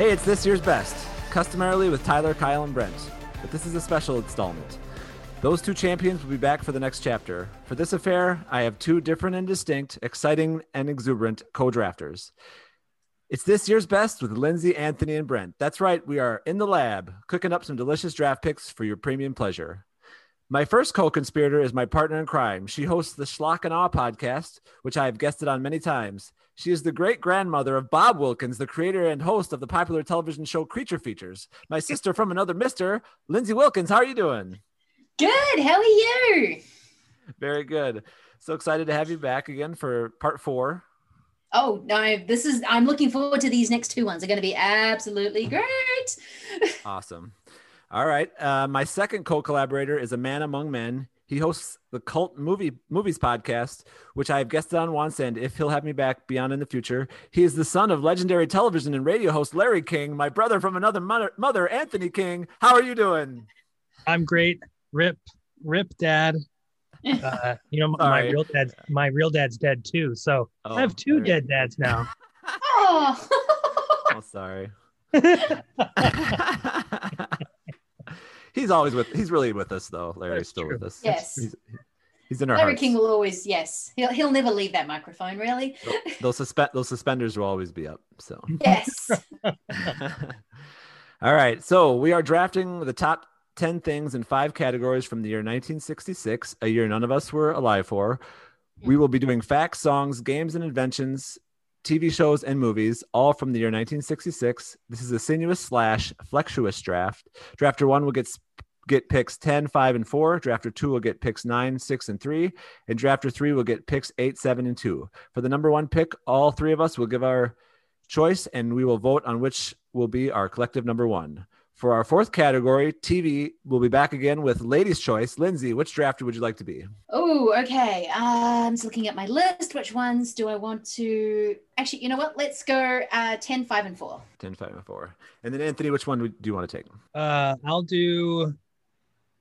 Hey, it's this year's best, customarily with Tyler, Kyle, and Brent. But this is a special installment. Those two champions will be back for the next chapter. For this affair, I have two different and distinct, exciting and exuberant co drafters. It's this year's best with Lindsay, Anthony, and Brent. That's right, we are in the lab cooking up some delicious draft picks for your premium pleasure. My first co conspirator is my partner in crime. She hosts the Schlock and Awe podcast, which I have guested on many times. She is the great grandmother of Bob Wilkins, the creator and host of the popular television show Creature Features. My sister from another mister, Lindsay Wilkins. How are you doing? Good. How are you? Very good. So excited to have you back again for part four. Oh no, this is I'm looking forward to these next two ones. They're going to be absolutely great. awesome. All right. Uh, my second co-collaborator is a man among men. He hosts the Cult Movie Movies podcast, which I have guested on once, and if he'll have me back beyond in the future, he is the son of legendary television and radio host Larry King, my brother from another mother, mother Anthony King. How are you doing? I'm great. Rip, rip, dad. Uh, you know, my real dad, my real dad's dead too. So oh, I have two sorry. dead dads now. oh. oh, sorry. he's always with. He's really with us though. Larry's still true. with us. Yes. He's, he's in our. Larry hearts. King will always. Yes, he'll he'll never leave that microphone. Really. those suspend those suspenders will always be up. So. Yes. All right. So we are drafting the top 10 things in five categories from the year 1966, a year none of us were alive for. We hmm. will be doing facts, songs, games, and inventions, TV shows, and movies, all from the year 1966. This is a sinuous slash flexuous draft. Drafter one will get get picks 10, 5, and 4. Drafter 2 will get picks 9, 6, and 3. And drafter 3 will get picks 8, 7, and 2. For the number one pick, all three of us will give our choice and we will vote on which will be our collective number one. For our fourth category, TV, we'll be back again with Ladies' Choice. Lindsay, which drafter would you like to be? Oh, okay. Uh, I'm just looking at my list. Which ones do I want to? Actually, you know what? Let's go uh, 10, 5, and 4. 10, 5, and 4. And then, Anthony, which one do you want to take? Uh, I'll do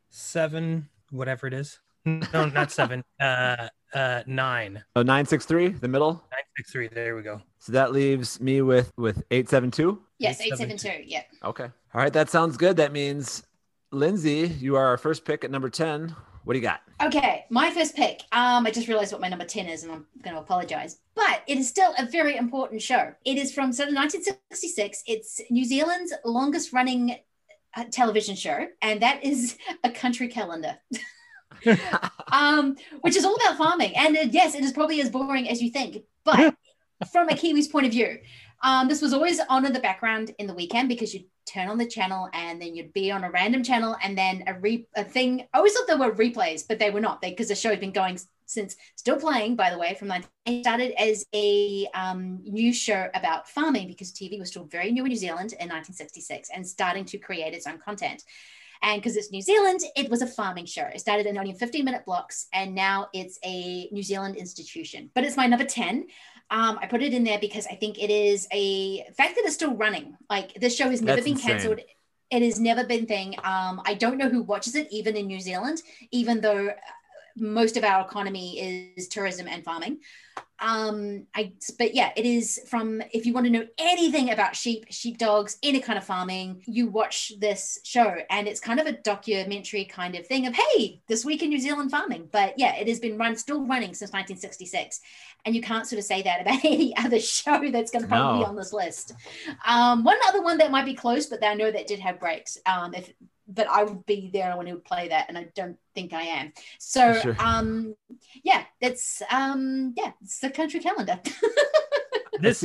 seven, whatever it is. No, not seven. uh, uh, nine. Oh, nine six three, the middle. Nine six three. There we go. So that leaves me with with eight seven two. Yes, eight seven two. Yeah. Okay. All right, that sounds good. That means Lindsay, you are our first pick at number 10. What do you got? Okay, my first pick. Um, I just realized what my number 10 is, and I'm going to apologize. But it is still a very important show. It is from sort of 1966. It's New Zealand's longest running uh, television show, and that is a country calendar. um, which is all about farming. And uh, yes, it is probably as boring as you think, but from a Kiwi's point of view, um, this was always on in the background in the weekend because you'd turn on the channel and then you'd be on a random channel and then a, re- a thing. I always thought there were replays, but they were not because the show had been going since still playing, by the way, from 19. It started as a um, news show about farming because TV was still very new in New Zealand in 1966 and starting to create its own content. And because it's New Zealand, it was a farming show. It started in only 15 minute blocks and now it's a New Zealand institution. But it's my number 10. Um, I put it in there because I think it is a fact that it's still running. Like this show has never That's been cancelled. It has never been thing. Um, I don't know who watches it, even in New Zealand, even though most of our economy is tourism and farming um i but yeah it is from if you want to know anything about sheep sheepdogs any kind of farming you watch this show. And it's kind of a documentary kind of thing of hey this week in new zealand farming. But yeah it has been run still running since 1966 and you can't sort of say that about any other show that's going to probably no. be on this list. Um one other one that might be close but i know that did have breaks um if but I would be there when he would play that, and I don't think I am. So, sure. um, yeah, it's um, yeah, it's the country calendar. this,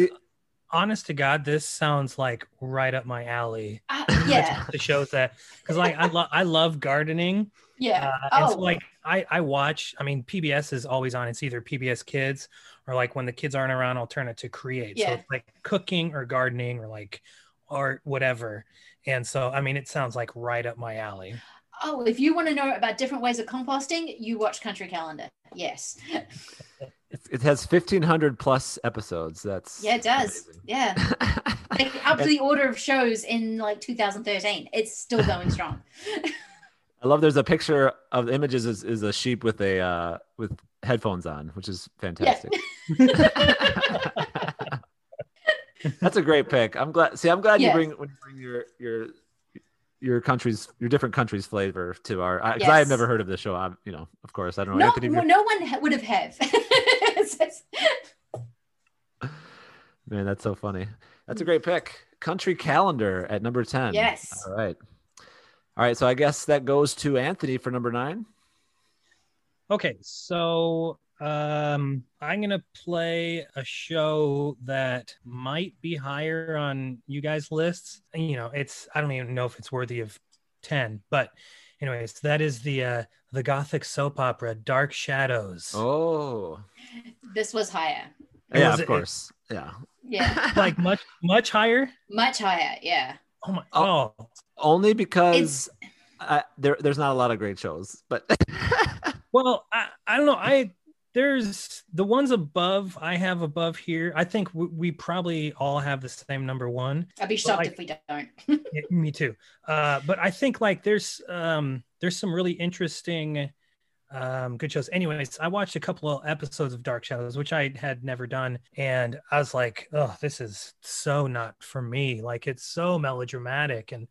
honest to God, this sounds like right up my alley. Uh, yeah, the shows that because like I love I love gardening. Yeah, uh, oh. so like I I watch. I mean, PBS is always on. It's either PBS Kids or like when the kids aren't around, I'll turn it to Create. Yeah. So it's like cooking or gardening or like art, whatever. And so, I mean, it sounds like right up my alley. Oh, if you want to know about different ways of composting, you watch Country Calendar. Yes. it has 1500 plus episodes. That's yeah, it does. Amazing. Yeah. up to the order of shows in like 2013. It's still going strong. I love there's a picture of the images is, is a sheep with a uh, with headphones on, which is fantastic. Yeah. That's a great pick. I'm glad. See, I'm glad yes. you bring when you bring your your your country's your different countries flavor to our because yes. I have never heard of the show. I'm you know, of course, I don't know. No, Anthony, well, no one would have have. Man, that's so funny. That's a great pick. Country calendar at number 10. Yes. All right. All right. So I guess that goes to Anthony for number nine. Okay. So um, I'm going to play a show that might be higher on you guys' lists. You know, it's, I don't even know if it's worthy of 10, but anyways, that is the, uh, the gothic soap opera Dark Shadows. Oh, this was higher. Yeah, was, of course. It, yeah. Yeah. like much, much higher. Much higher. Yeah. Oh my. Oh. oh. Only because I, there, there's not a lot of great shows, but. well, I, I don't know. I there's the ones above I have above here. I think we, we probably all have the same number one. I'd be shocked like, if we don't. yeah, me too. Uh, but I think like there's um, there's some really interesting um, good shows. Anyways, I watched a couple of episodes of Dark Shadows, which I had never done, and I was like, "Oh, this is so not for me." Like, it's so melodramatic, and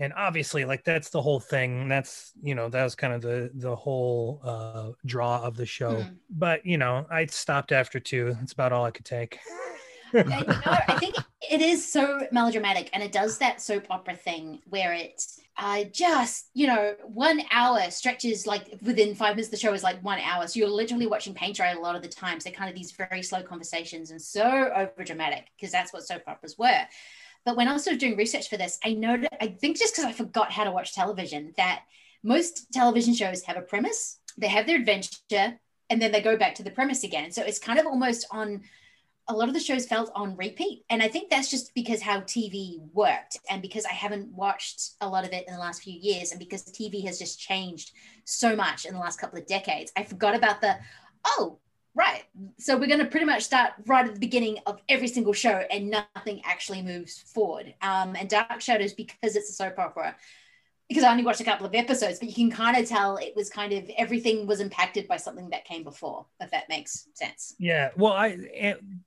and obviously, like that's the whole thing. That's you know that was kind of the the whole uh, draw of the show. Mm. But you know, I stopped after two. That's about all I could take. you know, I think it is so melodramatic, and it does that soap opera thing where it uh, just you know one hour stretches like within five minutes. The show is like one hour, so you're literally watching paint dry a lot of the times. They're kind of these very slow conversations and so over dramatic because that's what soap operas were. But when I was sort of doing research for this, I noted I think just because I forgot how to watch television that most television shows have a premise, they have their adventure, and then they go back to the premise again. So it's kind of almost on a lot of the shows felt on repeat. And I think that's just because how TV worked and because I haven't watched a lot of it in the last few years and because TV has just changed so much in the last couple of decades. I forgot about the, oh, right. So we're going to pretty much start right at the beginning of every single show and nothing actually moves forward. Um, and Dark Shadows, because it's a soap opera, because I only watched a couple of episodes, but you can kind of tell it was kind of everything was impacted by something that came before, if that makes sense. Yeah. Well, I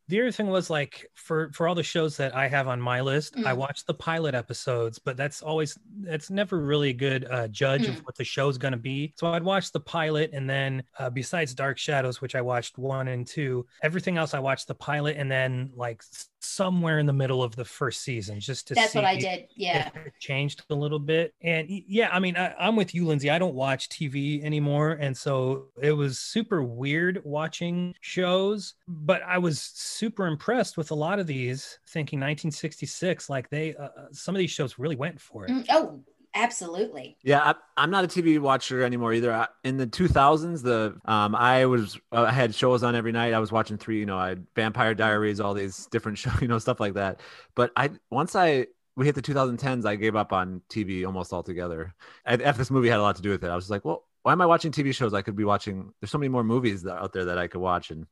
the other thing was like for for all the shows that I have on my list, mm. I watched the pilot episodes, but that's always that's never really a good uh, judge mm. of what the show's going to be. So I'd watch the pilot, and then uh, besides Dark Shadows, which I watched one and two, everything else I watched the pilot, and then like somewhere in the middle of the first season just to see that's what i did yeah. changed a little bit. And yeah i mean I, i'm with you lindsay. I don't watch tv anymore and so it was super weird watching shows but i was super impressed with a lot of these thinking 1966 like they uh, uh, some of these shows really went for it. Mm, oh Absolutely. Yeah, I, am not a TV watcher anymore either. I, in the 2000s, the um, I was uh, I had shows on every night. I was watching three, you know, I had Vampire Diaries, all these different shows, you know, stuff like that. But I once I we hit the 2010s, I gave up on TV almost altogether. I, after this movie had a lot to do with it, I was like, well, why am I watching TV shows? I could be watching. There's so many more movies out there that I could watch, and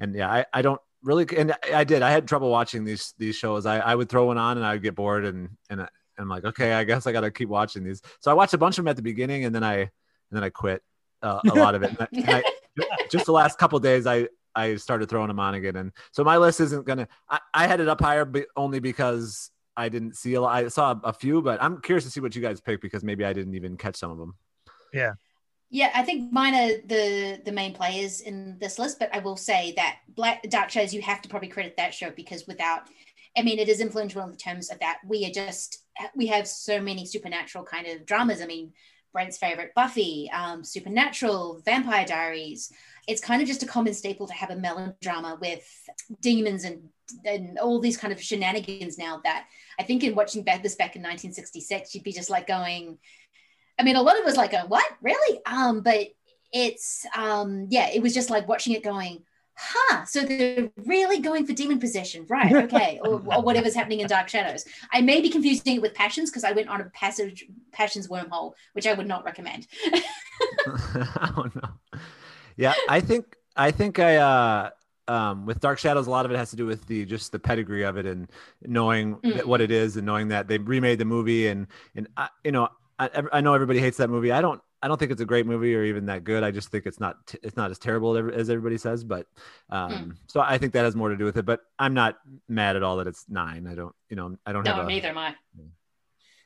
and yeah, I, I don't really and I did. I had trouble watching these these shows. I, I would throw one on and I would get bored and and I'm like, okay, I guess I got to keep watching these. So I watched a bunch of them at the beginning, and then I and then I quit uh, a lot of it. And I, and I, just the last couple days, I I started throwing them on again, and so my list isn't gonna. I, I had it up higher, but only because I didn't see a lot. I saw a few, but I'm curious to see what you guys pick because maybe I didn't even catch some of them. Yeah. Yeah, I think mine are the the main players in this list, but I will say that Black Dark Shows you have to probably credit that show because without I mean, it is influential in terms of that we are just we have so many supernatural kind of dramas. I mean, Brent's favorite Buffy, um, Supernatural, Vampire Diaries. It's kind of just a common staple to have a melodrama with demons and and all these kind of shenanigans. Now that I think in watching this back in 1966, you'd be just like going. I mean, a lot of us like going, "What really?" Um, but it's um, yeah, it was just like watching it going huh so they're really going for demon possession right okay or, or, whatever's happening in dark shadows i may be confusing it with passions because i went on a passage passions wormhole which i would not recommend oh no yeah i think i think i uh um, with Dark Shadows, a lot of it has to do with the just the pedigree of it and knowing mm. what it is and knowing that they remade the movie and and I, you know I, I know everybody hates that movie. I don't. I don't think it's a great movie or even that good. I just think it's not it's not as terrible as everybody says. But um, hmm. so I think that has more to do with it. But I'm not mad at all that it's nine. I don't you know I don't no, have. No, neither am I.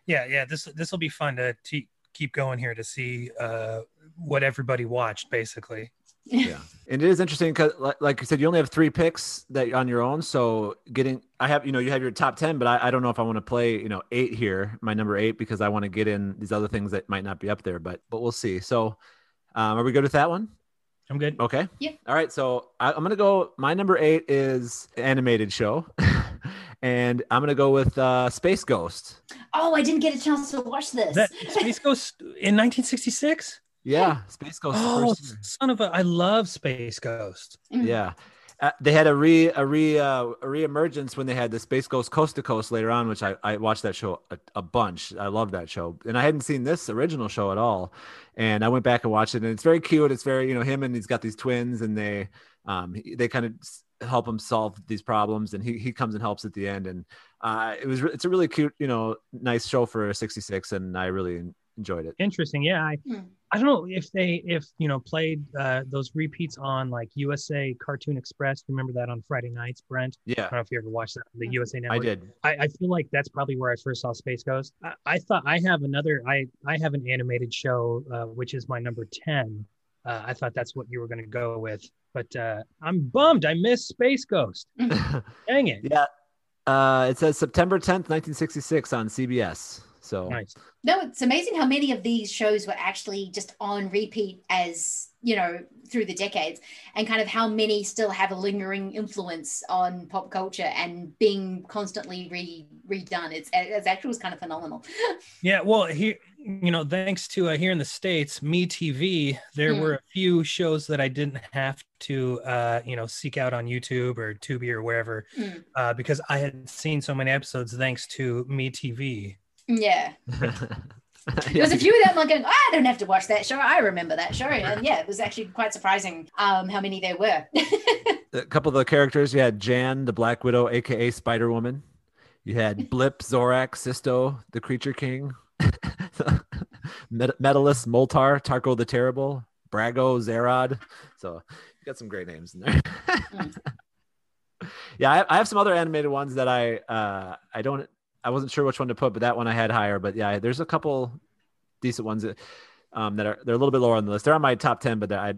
Yeah, yeah. This this will be fun to, to keep going here to see uh, what everybody watched basically yeah. And it is interesting because like you said you only have three picks that on your own so getting i have you know you have your top 10 but i, I don't know if i want to play you know eight here my number eight because i want to get in these other things that might not be up there but but we'll see. So um, are we good with that one? I'm good. Okay. Yeah all right so I, i'm gonna go my number eight is animated show and i'm gonna go with uh space ghost. Oh i didn't get a chance to watch this. That space ghost in 1966 yeah, Space Ghost. Oh, son of a! I love Space Ghost. Mm. Yeah, uh, they had a re a re uh, a reemergence when they had the Space Ghost Coast to Coast later on, which I, I watched that show a, a bunch. I love that show, and I hadn't seen this original show at all, and I went back and watched it, and it's very cute. It's very you know him and he's got these twins, and they um they kind of help him solve these problems, and he he comes and helps at the end, and uh, it was it's a really cute you know nice show for '66, and I really enjoyed it. Interesting, yeah. I, hmm. I don't know if they if you know played uh, those repeats on like USA Cartoon Express. Remember that on Friday nights, Brent? Yeah. I don't know if you ever watched that the USA Network. I did. I, I feel like that's probably where I first saw Space Ghost. I, I thought I have another. I I have an animated show uh, which is my number ten. Uh, I thought that's what you were going to go with, but uh, I'm bummed. I missed Space Ghost. Dang it. Yeah. Uh, it says September 10th, 1966 on CBS. So nice. No, it's amazing how many of these shows were actually just on repeat as you know through the decades and kind of how many still have a lingering influence on pop culture and being constantly re redone it's it's actually was kind of phenomenal yeah well here you know thanks to uh, here in the states MeTV there mm. were a few shows that i didn't have to uh you know seek out on youtube or tubi or wherever mm. uh, because i had seen so many episodes thanks to MeTV yeah. there was a few of them like going, oh, I don't have to watch that show. I remember that show. And yeah, it was actually quite surprising um, how many there were. a couple of the characters, you had Jan, the Black Widow, aka Spider Woman. You had Blip, Zorak, Sisto, the Creature King, Metallus, Moltar, Tarko the Terrible, Brago, Zerod. So you got some great names in there. mm. Yeah, I, I, have some other animated ones that I uh, I don't I wasn't sure which one to put, but that one I had higher. But yeah, there's a couple decent ones that, um, that are they're a little bit lower on the list. They're on my top ten, but I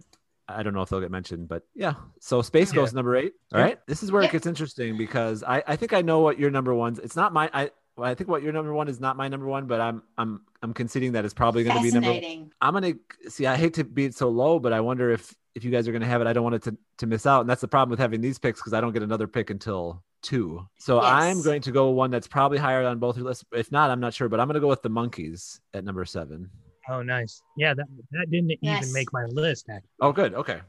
I don't know if they'll get mentioned. But yeah, so Space yeah. Ghost number eight. All yeah. right, this is where yeah. it gets interesting because I I think I know what your number one's. It's not my I. Well, I think what your number one is not my number one, but I'm I'm I'm conceding that it's probably going to be number. I'm going to see. I hate to be so low, but I wonder if if you guys are going to have it. I don't want it to to miss out, and that's the problem with having these picks because I don't get another pick until two. So yes. I'm going to go one that's probably higher on both your lists. If not, I'm not sure, but I'm going to go with the Monkees at number seven. Oh, nice. Yeah, that that didn't yes. even make my list. Actually. Oh, good. Okay.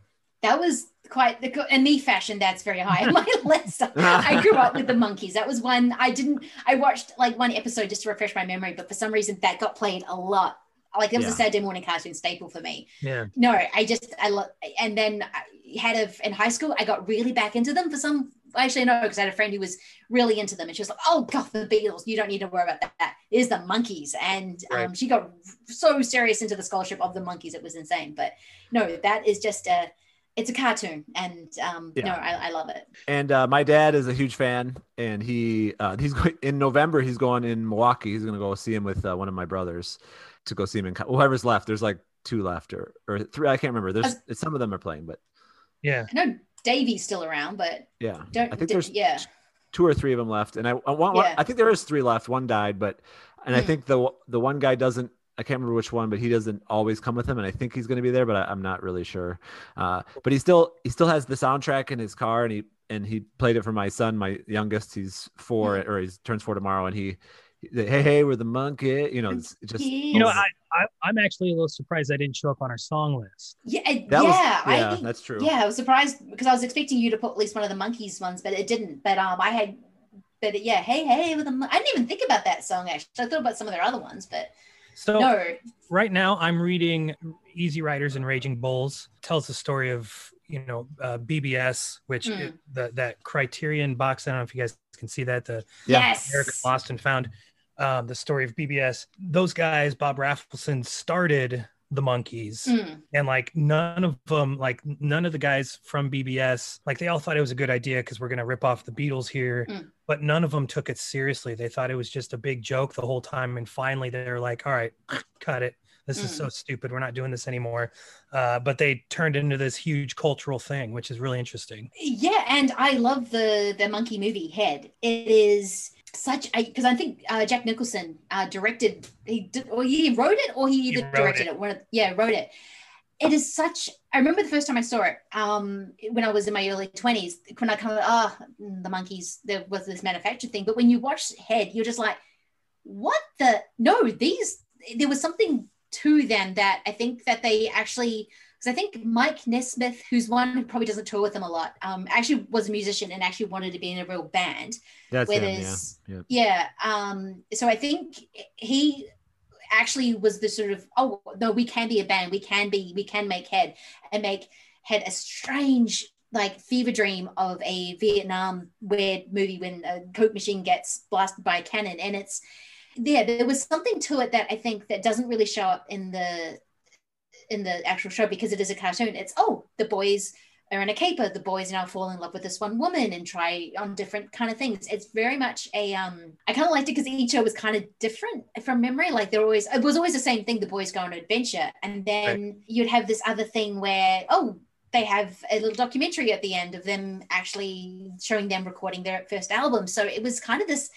That was quite the in me fashion. That's very high on my list. I grew up with the Monkees. That was one I didn't. I watched like one episode just to refresh my memory, but for some reason that got played a lot. Like it was yeah. a Saturday morning cartoon staple for me. Yeah. No, I just I love. And then I had a in high school. I got really back into them for some actually no, because I had a friend who was really into them, and she was like, "Oh God, the Beatles! You don't need to worry about that. It is the Monkees And um, she got so serious into the scholarship of the Monkees it was insane. But no, that is just a it's a cartoon and um yeah. no I, I, love it and uh, my dad is a huge fan and he uh, he's going in november he's going in milwaukee he's going to go see him with uh, one of my brothers to go see him in whoever's left there's like two left or or three i can't remember there's was, some of them are playing but yeah i know Davey's still around, but yeah, don't, I think there's yeah two or three of them left, and I, I want yeah. I think there is three left. One died, but and mm. I hmm. think the the one guy doesn't. I can't remember which one, but he doesn't always come with him, and I think he's going to be there, but I, am not really sure. Uh, but he still he still has the soundtrack in his car, and he and he played it for my son, my youngest. He's four, mm. or he turns four tomorrow, and he hey hey we're the monkey you know it's just you know I, I am actually a little surprised i didn't show up on our song list. Yeah that yeah, was, yeah I, that's true. yeah i was surprised because i was expecting you to put at least one of the Monkees ones but it didn't. But um i had but yeah hey hey with the i didn't even think about that song actually. I thought about some of their other ones but so no. right now i'm reading easy riders and raging bulls. It tells the story of you know uh, bbs which mm. the that criterion box i don't know if you guys can see that the yes. American Lost and Found um, the story of BBS. Those guys, Bob Rafelson, started the Monkees Mm. and like none of them like none of the guys from bbs like they all thought it was a good idea because we're going to rip off the beatles here Mm. but none of them took it seriously they thought it was just a big joke the whole time and finally they're like all right cut it this is Mm. so stupid we're not doing this anymore uh, but they turned into this huge cultural thing which is really interesting Yeah, and I love the the monkey movie Head. It is such a because I think uh, Jack Nicholson uh, directed he did or he wrote it or he either wrote directed it. it. One of, yeah, wrote it. It is such. I remember the first time I saw it um, when I was in my early twenties. When I kind of ah the Monkees there was this manufactured thing, but when you watch Head, you're just like, what the no these there was something to them that I think that they actually because I think Mike Nesmith, who's one who probably doesn't tour with them a lot, um, actually was a musician and actually wanted to be in a real band. That's where him, yeah. yeah. Um, so I think he actually was the sort of oh no, we can be a band, we can be, we can make head and make head a strange like fever dream of a Vietnam weird movie when a coke machine gets blasted by a cannon and it's yeah there was something to it that I think that doesn't really show up in the in the actual show because it is a cartoon. It's oh, the boys are in a caper. The boys now fall in love with this one woman and try on different kind of things. It's very much a um. I kind of liked it because each show was kind of different from memory. Like they're always it was always the same thing. The boys go on an adventure, and then you'd have this other thing where oh. They have a little documentary at the end of them actually showing them recording their first album. So it was kind of this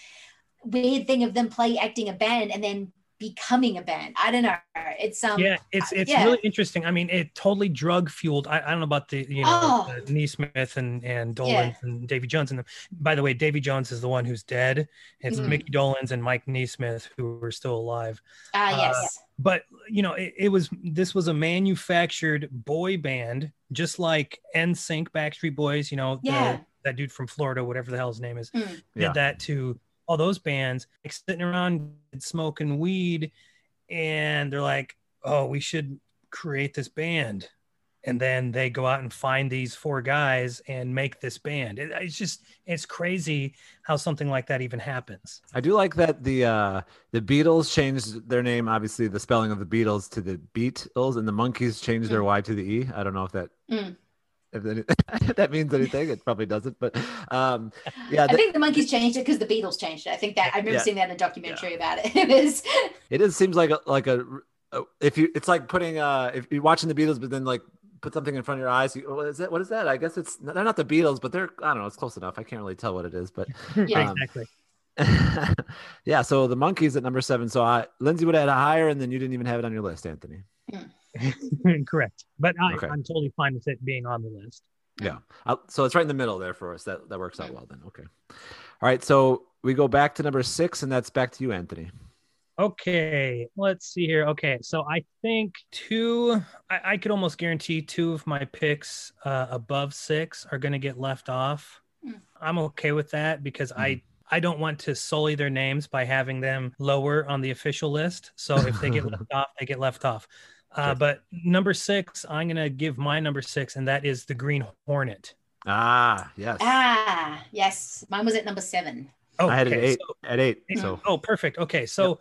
weird thing of them play acting a band and then becoming a band. I don't know. It's um yeah it's it's yeah. really interesting i mean it totally drug fueled I, I don't know about the you know Oh. uh, Nesmith and and Dolenz Yeah. and davy jones and them. by the way davy jones is the one who's dead it's Mhm. Micky Dolenz and mike Nesmith who are still alive ah uh, yes. but you know it, it was this was a manufactured boy band just like nsync backstreet boys you know the- Yeah. that dude from florida whatever the hell his name is Mm. did Yeah. that to all those bands like, sitting around smoking weed and they're like oh we should create this band and then they go out and find these four guys and make this band It- it's just it's crazy how something like that even happens I do like that the uh the Beatles changed their name, obviously the spelling of the Beatles to the Beatles, and the Monkees changed their Y to the E. I don't know if that Mm. If that, that means anything. It probably doesn't, but um, yeah, I th- think the Monkees changed it because the Beatles changed it. I think that I remember Yeah. seeing that in a documentary about it. It was it is seems like a, like a a- if you it's like putting uh if you're watching the Beatles, but then like put something in front of your eyes. You, what is that? What is that? I guess it's they're not the Beatles, but they're I don't know. It's close enough. I can't really tell what it is, but Yeah. Um, exactly yeah. So the Monkees at number seven. So I Lindsay would have had a higher, and then you didn't even have it on your list, Anthony. correct but I, Okay. i'm totally fine with it being on the list Yeah. Uh, so it's right in the middle there for us. That that works out well then. Okay. All right. So we go back to number six, and that's back to you, Anthony. Okay, let's see here. Okay, so I think two, I, I could almost guarantee two of my picks uh, above six are going to get left off. Mm. I'm okay with that because I I don't want to sully their names by having them lower on the official list. So if they get left off, they get left off. Uh, Sure. but number six, I'm going to give my number six, and that is the Green Hornet. Ah, yes. ah yes. Mine was at number seven. Oh, I had it at eight. so- at eight. Mm. So Oh, perfect. Okay, so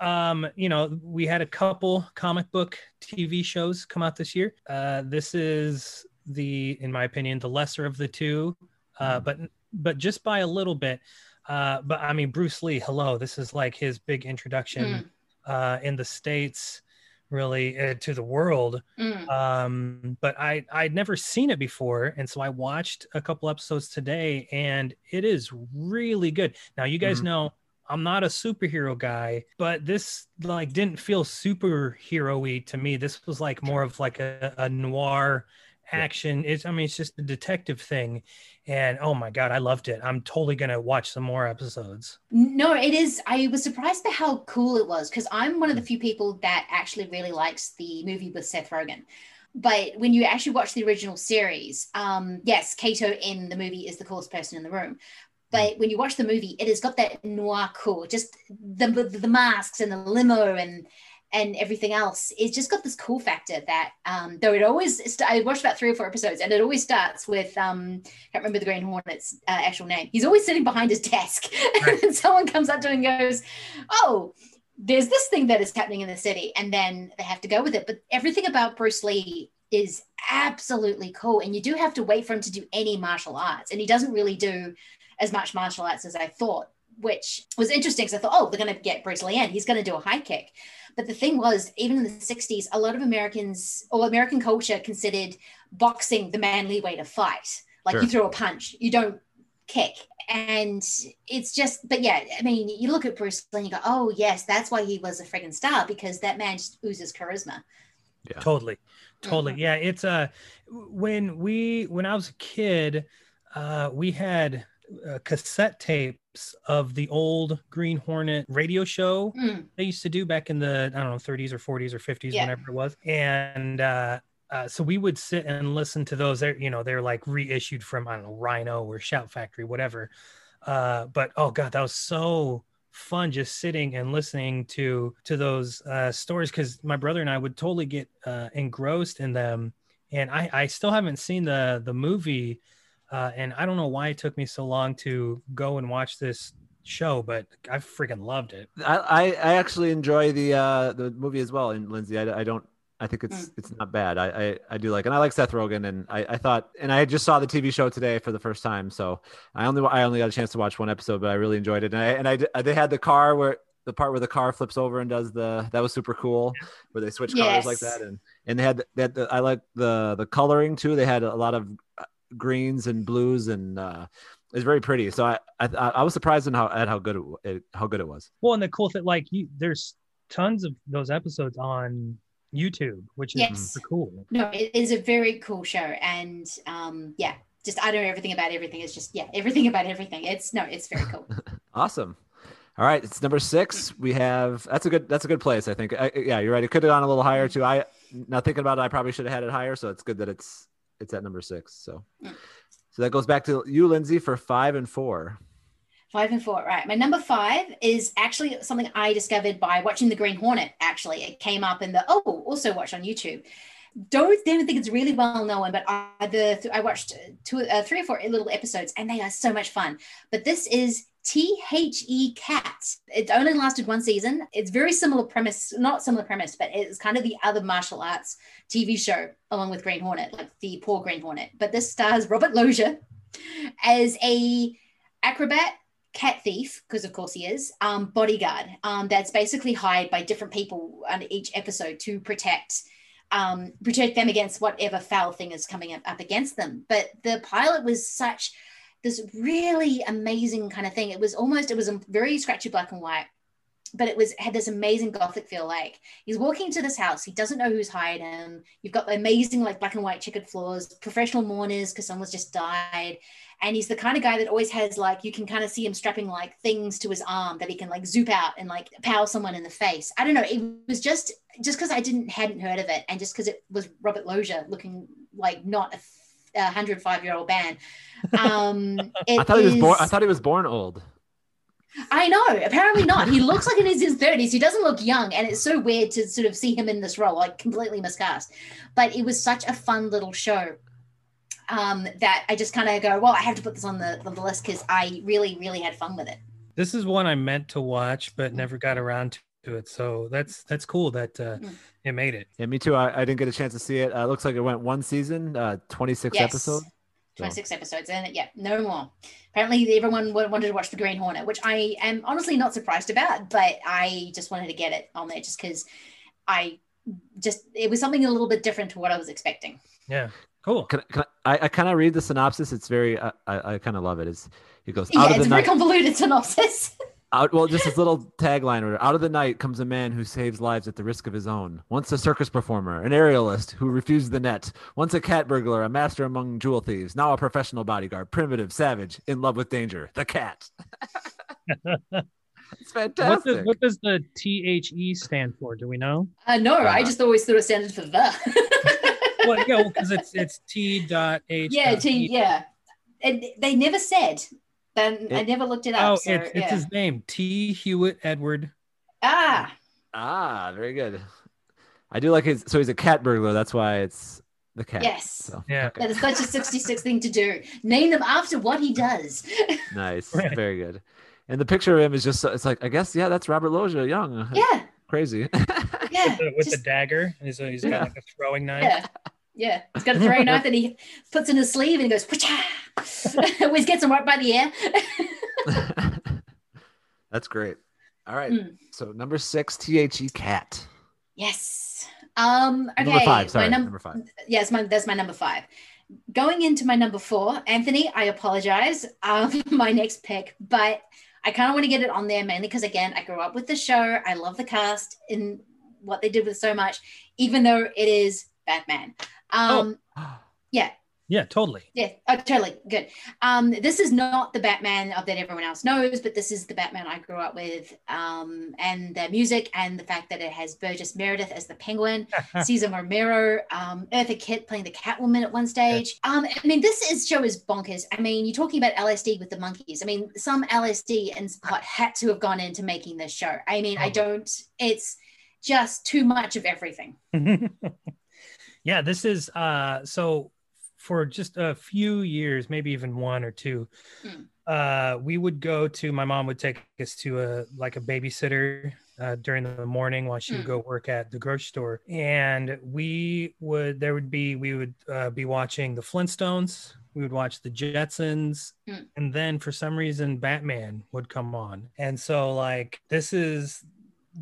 um, you know, we had a couple comic book TV shows come out this year. Uh, this is the, in my opinion, the lesser of the two, uh, but but just by a little bit. Uh, but I mean, Bruce Lee. Hello, this is like his big introduction uh, in the states, really uh, to the world Mm. um but i i'd never seen it before and so i watched a couple episodes today and it is really good now you guys Mhm. know i'm not a superhero guy but this like didn't feel superhero-y to me this was like more of like a, a noir. Action. It's i mean it's just a detective thing. And oh my god i loved it. I'm totally gonna watch some more episodes. No, it is. I was surprised by how cool it was because I'm one of the few people that actually really likes the movie with Seth Rogen. But when you actually watch the original series, um, yes, Kato in the movie is the coolest person in the room. But when you watch the movie, it has got that noir cool, just the the, the masks and the limo and and everything else, it's just got this cool factor that um, though it always I watched about three or four episodes and it always starts with um, I can't remember the Green Hornet's uh, actual name. He's always sitting behind his desk, right. and someone comes up to him and goes, "Oh." There's this thing that is happening in the city, and then they have to go with it. But everything about Bruce Lee is absolutely cool. And you do have to wait for him to do any martial arts. And he doesn't really do as much martial arts as I thought, which was interesting because I thought, oh, they're going to get Bruce Lee in. He's going to do a high kick. But the thing was, even in the 60s, a lot of Americans or American culture considered boxing the manly way to fight. Like sure. you throw a punch, you don't kick. And it's just, but yeah, I mean, you look at Bruce Lee and you go, oh, yes, that's why he was a friggin' star because that man just oozes charisma. Yeah. Totally. Totally. Mm-hmm. Yeah. It's uh when we when I was a kid, uh we had uh, cassette tapes of the old Green Hornet radio show mm. they used to do back in the I don't know 30s or 40s or 50s, yeah. whenever it was, and uh, uh, so we would sit and listen to those. They're you know they're like reissued from I don't know Rhino or Shout Factory, whatever. Uh, but oh god, that was so fun just sitting and listening to to those uh, stories because my brother and I would totally get uh, engrossed in them. And I, I still haven't seen the the movie, uh, and I don't know why it took me so long to go and watch this show, but I freaking loved it. I, I, I actually enjoy the uh, the movie as well. And Lindsay, I, I don't I think it's mm. it's not bad. I, I, I do like, and I like Seth Rogen, and I, I thought, and I just saw the TV show today for the first time, so I only I only got a chance to watch one episode, but I really enjoyed it. And I and I they had the car where the part where the car flips over and does the that was super cool, where they switch yes. like that, and and they had that I like the the coloring too. They had a lot of greens and blues and. uh it's very pretty. So I, I I was surprised in how at how good it, how good it was. Well, and the cool thing, like you, there's tons of those episodes on YouTube, which is yes. cool. No, it is a very cool show, and um, yeah, just I don't know everything about everything. It's just yeah, everything about everything. It's no, it's very cool. awesome. All right, it's number six. We have that's a good that's a good place. I think. I, yeah, you're right. It could have gone a little higher too. I now thinking about it, I probably should have had it higher. So it's good that it's it's at number six. So, mm. so that goes back to you, Lindsay, for five and four. Five and four, right. My number five is actually something I discovered by watching The Green Hornet. Actually, it came up in the, oh, also watch on YouTube. Don't even think it's really well known, but I, the, I watched two, uh, three or four little episodes and they are so much fun. But this is THE Cat. It only lasted one season. It's very similar premise, not similar premise, but it's kind of the other martial arts TV show along with Green Hornet, like the poor Green Hornet. But this stars Robert Loggia as a acrobat cat thief, because of course he is, um, bodyguard um, that's basically hired by different people on each episode to protect um, protect them against whatever foul thing is coming up, up against them. But the pilot was such this really amazing kind of thing. It was almost it was a very scratchy black and white but it was had this amazing gothic feel like he's walking to this house he doesn't know who's hired him. You've got the amazing like black and white checkered floors professional mourners because someone's just died. And he's the kind of guy that always has like you can kind of see him strapping like things to his arm that he can like zoop out and like power someone in the face. I don't know it was just just because i didn't hadn't heard of it and just because it was robert loggia looking like not a 105 year old man um i thought is, he was born i thought he was born old I know. Apparently not. He looks like in his thirties. He doesn't look young, and it's so weird to sort of see him in this role, like completely miscast. But it was such a fun little show um, that I just kind of go, well, I have to put this on the, on the list because I really, really had fun with it. This is one I meant to watch, but never got around to it. So that's that's cool that uh, it made it. Yeah, me too. I, I didn't get a chance to see it. Uh, looks like it went one season, uh, twenty six yes. episodes. 26 so. episodes and yeah no more apparently everyone wanted to watch the green hornet which i am honestly not surprised about but i just wanted to get it on there just because i just it was something a little bit different to what i was expecting yeah cool can, can I, I kind of read the synopsis it's very i, I, I kind of love it is it goes yeah, it's a very convoluted synopsis Out, well, just this little tagline. Out of the night comes a man who saves lives at the risk of his own. Once a circus performer, an aerialist who refused the net. Once a cat burglar, a master among jewel thieves. Now a professional bodyguard, primitive, savage, in love with danger. The cat. it's fantastic. What does, what does, the THE stand for? Do we know? Uh, no, uh, I just always thought it standed for the. well, yeah, because well, it's it's T dot H. Yeah, T. Yeah, and they never said then it, I never looked it up. Oh, so, it's, it's yeah. his name, T. Hewitt Edward. Ah. Ah, very good. I do like his. So he's a cat burglar. That's why it's the cat. Yes. So, Yeah. okay. That is such a 66 thing to do. Name them after what he does. Nice. Right. Very good. And the picture of him is just. so- It's like I guess yeah, that's Robert Loggia young. Yeah. Crazy. Yeah. with, the, with just- the dagger. And he's, he's got Yeah. like a throwing knife. yeah. Yeah. He's got a throwing knife that he puts in his sleeve and he goes, always gets him right by the ear. that's great. All right. Mm. So number six, T H E cat. yes. Um, okay. Number five. Sorry. my num- number five. yes, my, that's my number five. Going into my number four, Anthony, I apologize. Um, my next pick, but I kind of want to get it on there mainly because again, I grew up with the show. I love the cast and what they did with so much, even though it is Batman. Um, Yeah, Yeah, totally. yeah, oh, totally good. Um, this is not the Batman of that everyone else knows, but this is the Batman I grew up with. Um, and the music and the fact that it has Burgess Meredith as the Penguin, Cesar Romero, um, Eartha Kitt playing the Catwoman at one stage. Um, I mean, this is show is bonkers. I mean, you're talking about LSD with the Monkees. I mean, some LSD and pot had to have gone into making this show. I mean, I Oh. don't. It's just too much of everything. yeah, this is uh so for just a few years, maybe even one or two, Mm. uh we would go to my mom would take us to a like a babysitter uh, during the morning while she would Mm. go work at the grocery store and we would there would be we would uh, be watching the flintstones we would watch the jetsons Mm. and then for some reason batman would come on and so like this is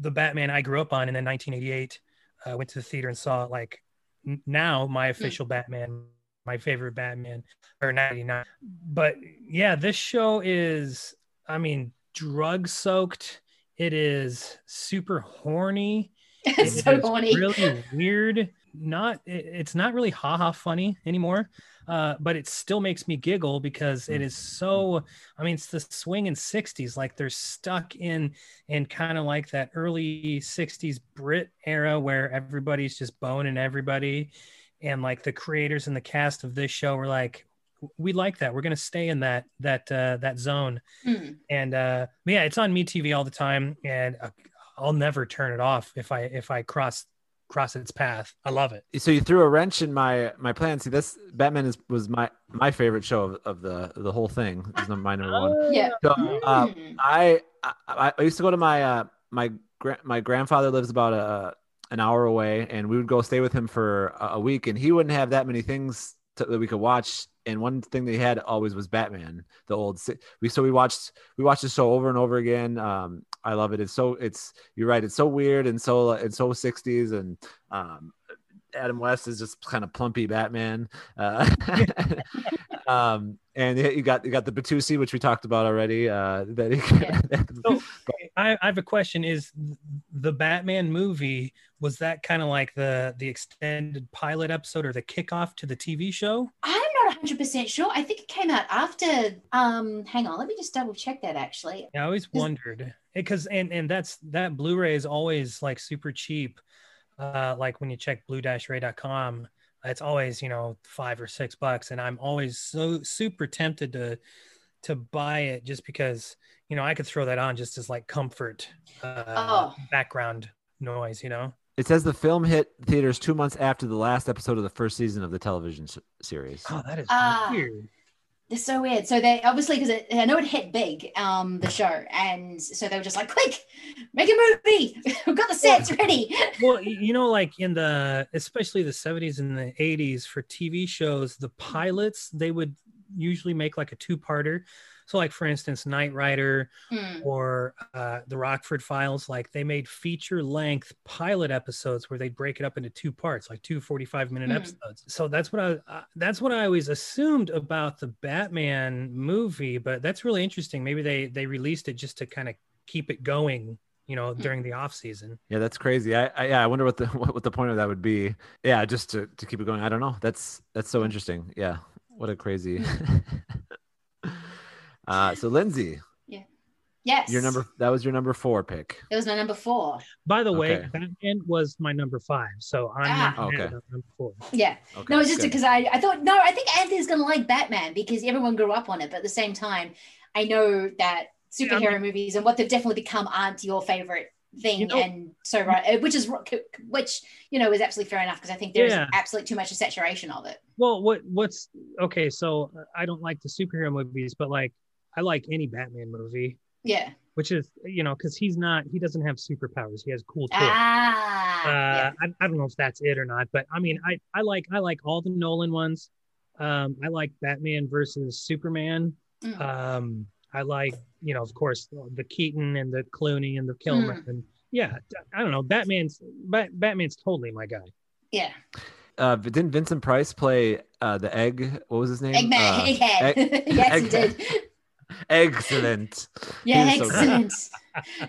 the batman i grew up on and then 1988 uh, went to the theater and saw it like now my hmm. official batman my favorite batman or 99 but yeah this show is i mean drug soaked it is super horny. It's so horny. really weird. Not it- it's not really haha funny anymore uh, but it still makes me giggle because it is so i mean it's the swing in 60s like they're stuck in in kind of like that early 60s brit era where everybody's just boning everybody. And like the creators and the cast of this show were like we like that. We're going to stay in that that uh, that zone. Mm. and uh yeah it's on me tv all the time and uh, i'll never turn it off if i if i cross cross its path i love it So you threw a wrench in my my plan. See, this Batman is was my my favorite show of, of the the whole thing. This is my number one. Yeah. So, uh, Mm. I, I I used to go to my uh my gra- my grandfather lives about a an hour away, and we would go stay with him for a, a week, and he wouldn't have that many things to, that we could watch. And one thing they had always was Batman, the old. We so we watched we watched the show over and over again. Um, I love it. It's so it's you're right. It's so weird and so it's so 60s and um, Adam West is just kind of plumpy Batman. Uh, um, and you got you got the Batusi, which we talked about already. Uh, that he, So, I, I have a question is the batman movie was that kind of like the the extended pilot episode or the kickoff to the tv show I'm not 100% sure. I think it came out after. Um, hang on, let me just double check that actually. Yeah, I always wondered because and and that's that Blu-ray is always like super cheap. Uh, like when you check blu-ray.com, it's always you know five or six bucks, and I'm always so super tempted to to buy it just because you know I could throw that on just as like comfort uh, Oh. background noise, you know. it says the film hit theaters two months after the last episode of the first season of the television s- series. Oh, that is Ah. weird. It's so weird. So they obviously because I know it hit big, um, the show, and so they were just like, "Quick, make a movie! We've got the sets ready." well you know like in the especially the 70s and the 80s for tv shows the pilots they would usually make like a two-parter so like for instance knight rider Hmm. or uh, the rockford files like they made feature length pilot episodes where they'd break it up into two parts like two 45 minute Hmm. episodes so that's what i uh, that's what i always assumed about the batman movie but that's really interesting maybe they they released it just to kind of keep it going you know during the off season Yeah, that's crazy. I, I yeah, I wonder what the what, what the point of that would be. Yeah, just to, to keep it going. I don't know. That's that's so interesting. Yeah, what a crazy. uh, so Lindsay, Yeah. Yes, your number that was your number four pick. It was my number four. By the way, Batman was my number five, so I'm Ah. Okay. okay. number four. Yeah. Okay, No, it's just good. because I, I thought, no, I think Anthony's going to like Batman because everyone grew up on it. But at the same time, I know that Yeah, I superhero movies and what they've definitely become aren't your favorite thing You know- and so right which is which you know is absolutely fair enough because i think there's Yeah. absolutely too much a saturation of it Well, what what's okay? So uh, I don't like the superhero movies, but like I like any Batman movie, yeah which is you know because he's not he doesn't have superpowers. He has cool tools. ah uh, yeah. I, I don't know if that's it or not, but I mean, I, I like I like all the Nolan ones. Um, I like Batman versus Superman. Mm. Um, I like you know, of course, the Keaton and the Clooney and the Kilmer, Mm. and yeah, I don't know. Batman's Bat, Batman's totally my guy. yeah Uh, but didn't Vincent Price play uh, the egg? What was his name? eggman Uh, egghead Egg- yes he did Excellent. Yeah, excellent.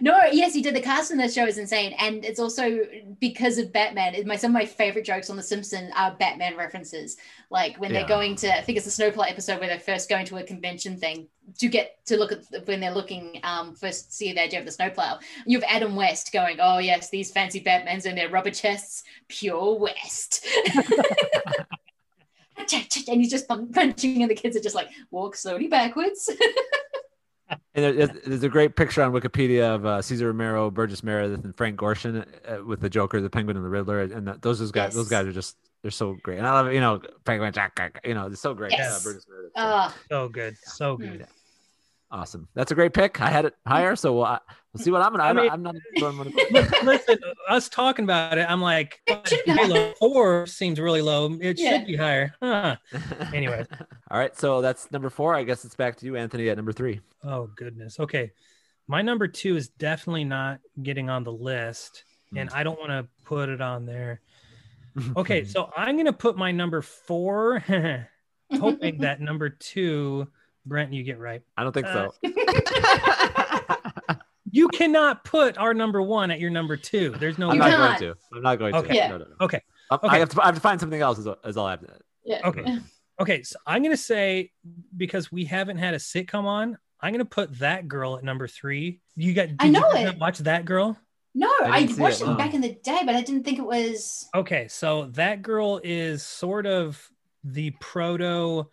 no, yes, he did. The cast in this show is insane, and it's also because of Batman. My some of my favorite jokes on The Simpsons are Batman references. Like when Yeah. they're going to, I think it's the Snowplow episode where they're first going to a convention thing to get to look at when they're looking um first see the idea of the snowplow. You have Adam West going, "Oh yes, these fancy Batmans and their rubber chests, pure West." and he's just punching, and the kids are just like, "Walk slowly backwards." And there- there's, there's a great picture on Wikipedia of uh, Cesar Romero, Burgess Meredith, and Frank Gorshin uh, with the Joker, the Penguin, and the Riddler. And that, those those guys, those guys are just they're so great. And I love it. You know, Frank, you know, it's so great. Yes. Uh, Burgess Meredith. so Ah, So good, so Hmm. good. Awesome. That's a great pick. I had it higher, so we'll, uh, we'll see what I'm gonna. I I mean- am not. I'm gonna Listen, us talking about it, I'm like, It should be Halo Four seems really low. It Yeah. should be higher. Huh. Anyway. all right. So that's number four. I guess it's back to you, Anthony, at number three. Oh goodness. Okay. My number two is definitely not getting on the list, hmm. and I don't want to put it on there. Okay, so I'm gonna put my number four, hoping that number two, Brent, you get right. I don't think Uh, so. You cannot put our number one at your number two. There's no I'm not way. going to. I'm not going to. Okay. Yeah. No, no, no. Okay. Um, Okay. I have to. I have to find something else. Is, is all I have to. yeah. Okay. Okay, so I'm gonna say because we haven't had a sitcom on, I'm gonna put that girl at number three. You got? Did I know you it. watch that girl? No, I I, watched it, it, no. back in the day, but I didn't think it was. Okay, so that girl is sort of the proto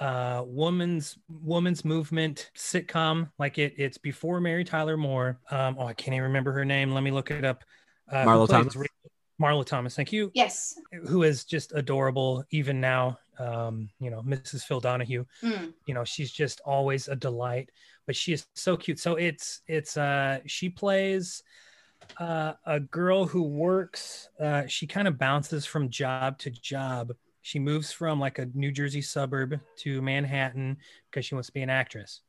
uh woman's woman's movement sitcom like it it's before mary tyler moore. Um oh i can't even remember her name. Let me look it up. Uh, Marlo Thomas? Ra- marlo thomas. Thank you. Yes. who is just adorable even now. Um you know mrs phil donahue. Mm. you know she's just always a delight but she is so cute. So it's it's uh she plays uh, a girl who works uh she kind of bounces from job to job she moves from like a new jersey suburb to manhattan because she wants to be an actress.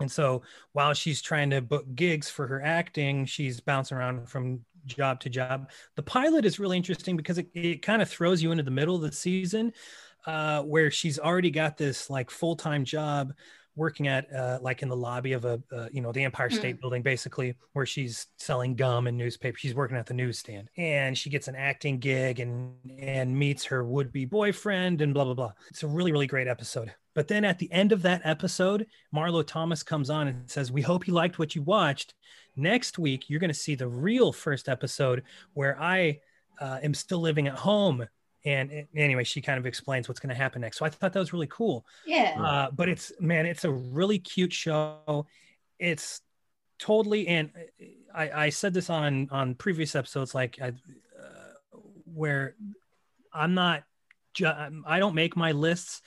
And so while she's trying to book gigs for her acting she's bouncing around from job to job. The pilot is really interesting because it, it kind of throws you into the middle of the season uh, where she's already got this like full-time job working at uh, like in the lobby of a uh, you know the empire state building basically where she's selling gum and newspaper. She's working at the newsstand. And she gets an acting gig and and meets her would-be boyfriend and blah blah blah. It's a really really great episode. But then at the end of that episode marlo thomas comes on and says we hope you liked what you watched. Next week you're going to see the real first episode where i uh, am still living at home and anyway she kind of explains what's going to happen next. So i thought that was really cool. Yeah. uh, but it's man it's a really cute show. It's totally and i i said this on on previous episodes like i uh, where i'm not ju- i don't make my lists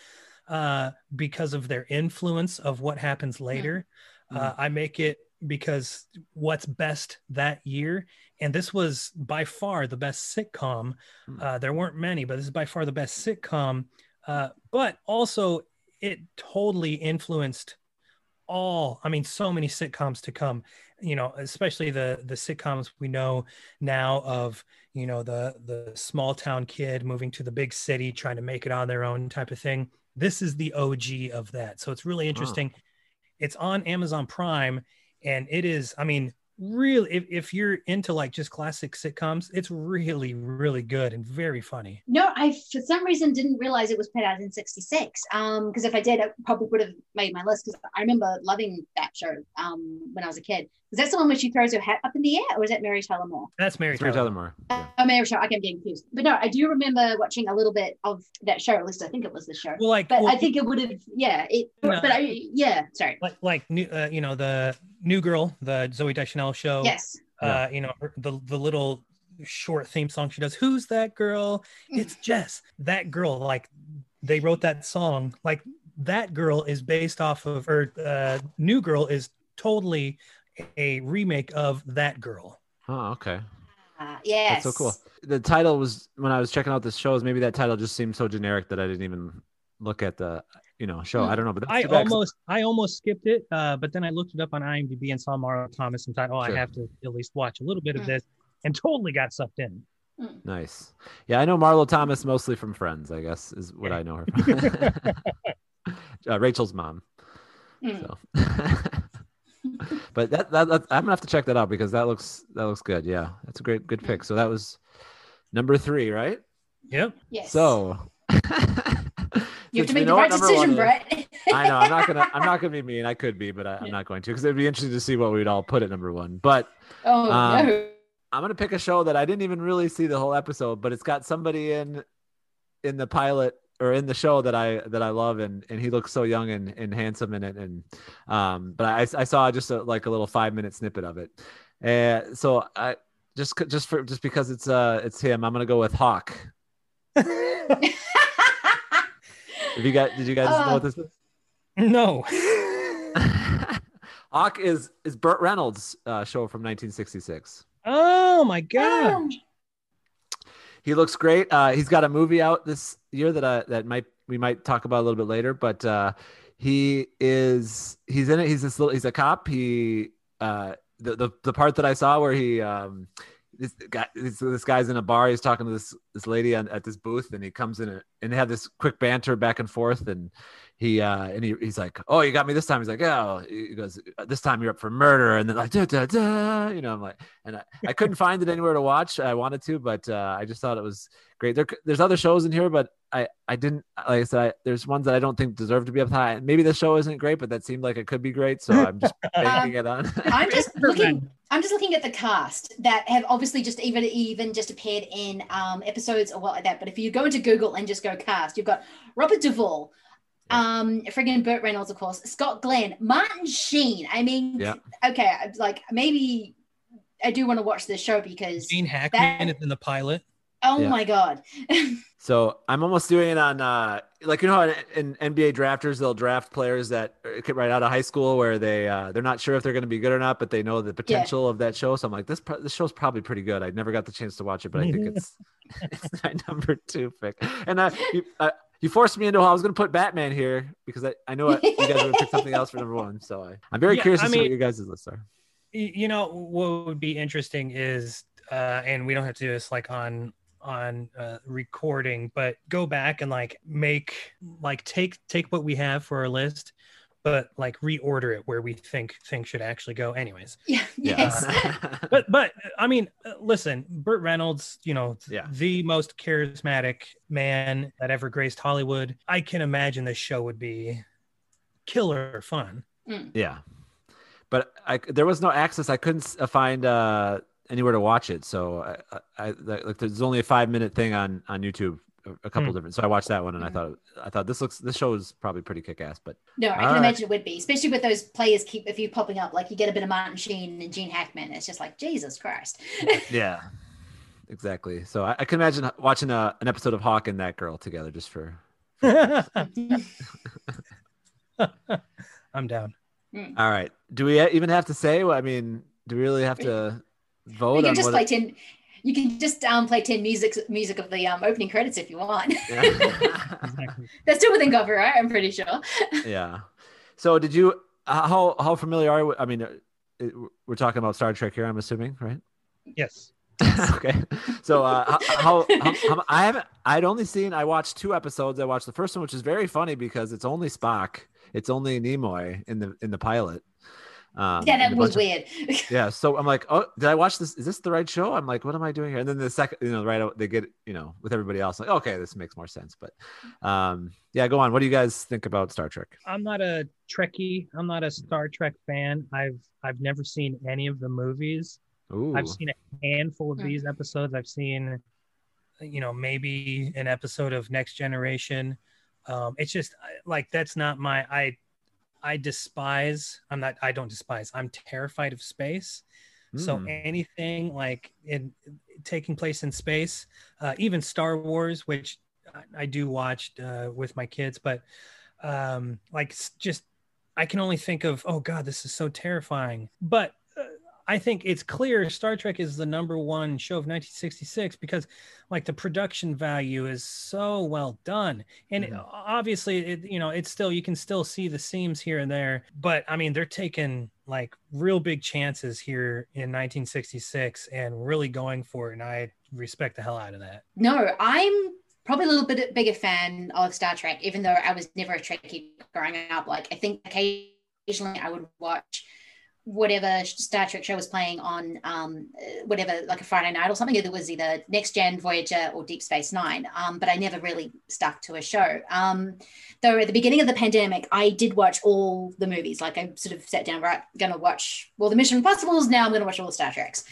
uh because of their influence of what happens later. Uh, i make it because what's best that year and this was by far the best sitcom. Mm. uh, there weren't many but this is by far the best sitcom. Uh, but also it totally influenced all i mean so many sitcoms to come you know especially the the sitcoms we know now of you know the the small town kid moving to the big city trying to make it on their own type of thing. This is the og of that. So it's really interesting. It's on amazon prime and it is i mean really if, if you're into like just classic sitcoms it's really really good and very funny No, I for some reason didn't realize it was put out in '66. Um, because if I did, I probably would have made my list. Because I remember loving that show. Um, when I was a kid. Is that the one where she throws her hat up in the air, or is that Mary Tyler Moore? that's mary It's Mary Tyler. Tyler Moore. Yeah. Oh, Mary Tyler. I can get confused. But no, I do remember watching a little bit of that show. At least I think it was the show. well like But well, I think it would have. Yeah. It. No. But I. Yeah. Sorry. like like new uh, you know the new girl the zooey deschanel show Yes. Uh, you know, her- the the little short theme song she does. Who's that girl? It's Jess. That girl. Like they wrote that song. Like that girl is based off of, or uh, New Girl is totally a remake of that girl. Oh, okay. Uh, yes. That's so cool. The title was when I was checking out the shows. Maybe that title just seemed so generic that I didn't even look at the you know show. I don't know, but that's I too almost I almost skipped it, uh, but then I looked it up on IMDb and saw Marlo Thomas and thought, oh, Sure. I have to at least watch a little bit of Mm. this, and totally got sucked in. nice. Yeah, I know Marlo Thomas mostly from Friends. I guess is what Yeah. I know her from. uh, Rachel's mom. Mm. So, but that, that that I'm gonna have to check that out because that looks that looks good. Yeah, that's a great good pick. So that was number three, right? Yep. Yes. So you have to we make know the right decision, one Brett. I know I'm not gonna I'm not gonna be mean. I could be, but I, I'm Yeah. not going to because it'd be interesting to see what we'd all put at number one. But oh Um, no. I'm gonna pick a show that I didn't even really see the whole episode, but it's got somebody in in the pilot or in the show that I that I love, and and he looks so young and, and handsome in it. And um, but I I saw just a, like a little five minute snippet of it, and so I just just for just because it's uh it's him, I'm gonna go with Hawk. If you guys did you guys know Uh, what this is? no. Hawk is is Burt Reynolds' uh, show from 1966. Oh my god. He looks great. Uh, he's got a movie out this year that I, that might we might talk about a little bit later. But uh, he is he's in it. He's this little he's a cop. He uh, the, the the part that I saw where he um, this guy this, this guy's in a bar. He's talking to this this lady on, at this booth, and he comes in a, and they have this quick banter back and forth. And he uh, and he, he's like, "Oh, you got me this time." He's like, oh He goes, "This time you're up for murder." And then like, da, da, da, you know, I'm like, and I, I couldn't find it anywhere to watch. I wanted to, but uh, I just thought it was great. There, there's other shows in here, but I, I didn't like I said. I, there's ones that I don't think deserve to be up high. Maybe the show isn't great, but that seemed like it could be great. So I'm just banking it on. I'm just looking. I'm just looking at the cast that have obviously just even even just appeared in um, episodes or what like that. But if you go into Google and just go cast, you've got Robert Duvall, um, friggin' Burt Reynolds, of course, Scott Glenn, Martin Sheen. I mean, Yeah. okay, like maybe I do want to watch this show because Gene Hackman that- is in the pilot. oh Yeah. my god, So I'm almost doing it on, uh, like you know, how in, in NBA drafters they'll draft players that get right out of high school where they uh, they're not sure if they're going to be good or not, but they know the potential of that show. So I'm like, this pro- this show's probably pretty good. I never got the chance to watch it, but I think it's it's my number two pick. And uh, you, uh, you forced me into I was going to put Batman here because I, I know I, you guys would pick something else for number one. So I, I'm very Yeah, curious I to see what mean- your guys' lists are. Y- you know what would be interesting is uh and we don't have to do this like on on uh, recording but go back and like make like take take what we have for our list but like reorder it where we think things should actually go anyways. Yeah, yes, but but i mean uh, listen burt reynolds you know Yeah. the most charismatic man that ever graced hollywood. I can imagine this show would be killer fun. Yeah, but I there was no access. I couldn't uh, find uh, anywhere to watch it. So I, I, I like there's only a five minute thing on on YouTube. a- couple Hmm. different. So I watched that one and I Hmm. thought I thought this looks this show is probably pretty kick ass. But no, I can right. imagine it would be, especially with those players keep if you popping up like you get a bit of Martin Sheen and Gene Hackman. It's just like Jesus Christ. yeah, exactly. So I, I can imagine watching a, an episode of Hawk and that girl together just for. i'm down All right. Do we even have to say? I mean, do we really have to vote you on can just what? play ten. You can just um, play ten music music of the um, opening credits if you want. yeah. exactly. That's still within copyright. I'm pretty sure. yeah. So did you? How how familiar are you? I mean, uh, we're talking about Star Trek here. I'm assuming, right? yes okay. So uh, how, how, how I haven't. I'd only seen. I watched two episodes. I watched the first one, which is very funny because it's only Spock. It's only Nimoy in the in the pilot. Um, yeah, that was bunch of- weird. yeah. So I'm like, oh, did I watch this? Is this the right show? I'm like, what am I doing here? And then the second, you know, right, they get, you know, with everybody else, like, okay, this makes more sense. But, um, yeah, go on. What do you guys think about Star Trek? I'm not a Trekkie. I'm not a Star Trek fan. I've I've never seen any of the movies. Ooh, I've seen a handful of Mm. these episodes. I've seen, you know, maybe an episode of Next Generation. Um, it's just like that's not my I I despise. I'm not. I don't despise. I'm terrified of space. So Hmm. anything like in taking place in space, uh, even Star Wars, which I, I do watch uh, with my kids, but um, like just I can only think of oh god, this is so terrifying. But I think it's clear Star Trek is the number one show of 1966 because like the production value is so well done and Mhm. obviously it, you know it's still you can still see the seams here and there but i mean they're taking like real big chances here in 1966 and really going for it and i respect the hell out of that No, I'm probably a little bit bigger fan of Star Trek, even though I was never a Trekkie growing up. Like, I think occasionally I would watch whatever Star Trek show was playing on um, uh, whatever, like a Friday night or something. It was either Next Gen, Voyager, or Deep Space Nine. Um, but I never really stuck to a show. Um, though at the beginning of the pandemic, I did watch all the movies. Like I sort of sat down, right, going to watch well the Mission Impossibles. Now I'm going to watch all the Star Treks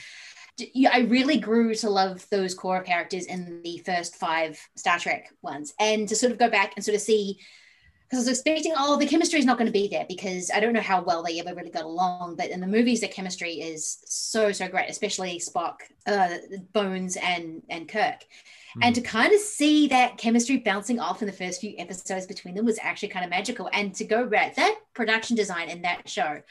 I really grew to love those core characters in the first five Star Trek ones, and to sort of go back and sort of see, because I was expecting, oh, the chemistry is not going to be there because I don't know how well they ever really got along, but in the movies, the chemistry is so so great, especially Spock, uh, Bones, and and Kirk. And to kind of see that chemistry bouncing off in the first few episodes between them was actually kind of magical. And to go back, that production design in that show,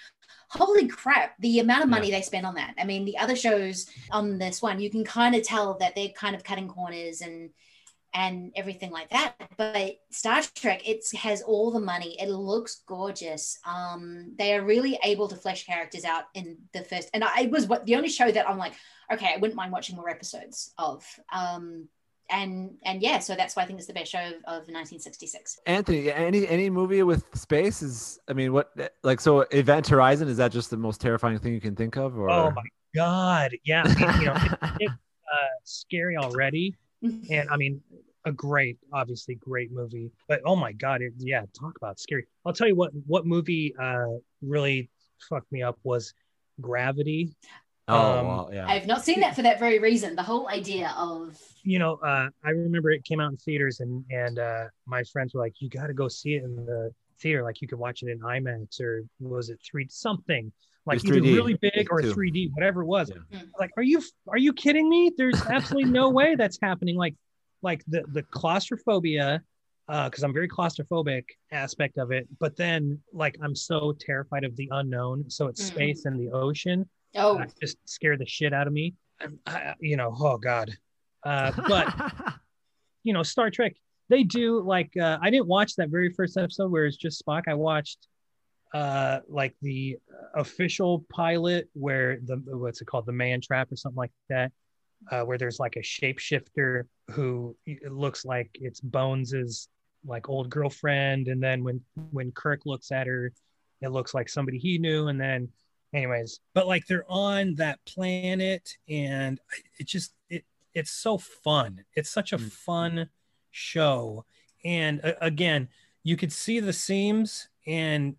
holy crap, the amount of money they spent on that. I mean, the other shows on this one, you can kind of tell that they're kind of cutting corners and and everything like that. But Star Trek, it has all the money. It looks gorgeous. Um, they are really able to flesh characters out in the first. And I it was what the only show that I'm like, okay, I wouldn't mind watching more episodes of. Um, and and yeah, so that's why I think it's the best show of, of 1966. Anthony, any any movie with space is, I mean, what like so? Event Horizon is that just the most terrifying thing you can think of? Or oh my god yeah you know it, it's uh, scary already and I mean, a great, obviously great movie. But oh my god, it, yeah, talk about scary. I'll tell you what, what movie uh, really fucked me up was Gravity. oh um, well, yeah. I've not seen that for that very reason. The whole idea of You know, uh, I remember it came out in theaters, and and uh, my friends were like, "You got to go see it in the theater. Like you could watch it in IMAX or was it three something." Like was either 3D, really big or too. 3D, whatever it was. Yeah. Like, are you are you kidding me? There's absolutely no way that's happening. Like, like the the claustrophobia because i'm very claustrophobic aspect of it but then like i'm so terrified of the unknown so it's Mhm. space and the ocean oh that just scared the shit out of me I, you know oh god uh, but you know star trek they do like uh, i didn't watch that very first episode where it's just spock i watched uh like the official pilot where the what's it called? The man trap or something like that uh, where there's like a shapeshifter who it looks like it's bones's like old girlfriend. And then when when kirk looks at her it looks like somebody he knew. And then anyways but like they're on that planet and it just it it's so fun. It's such a Mm. fun show. And uh, again you could see the seams and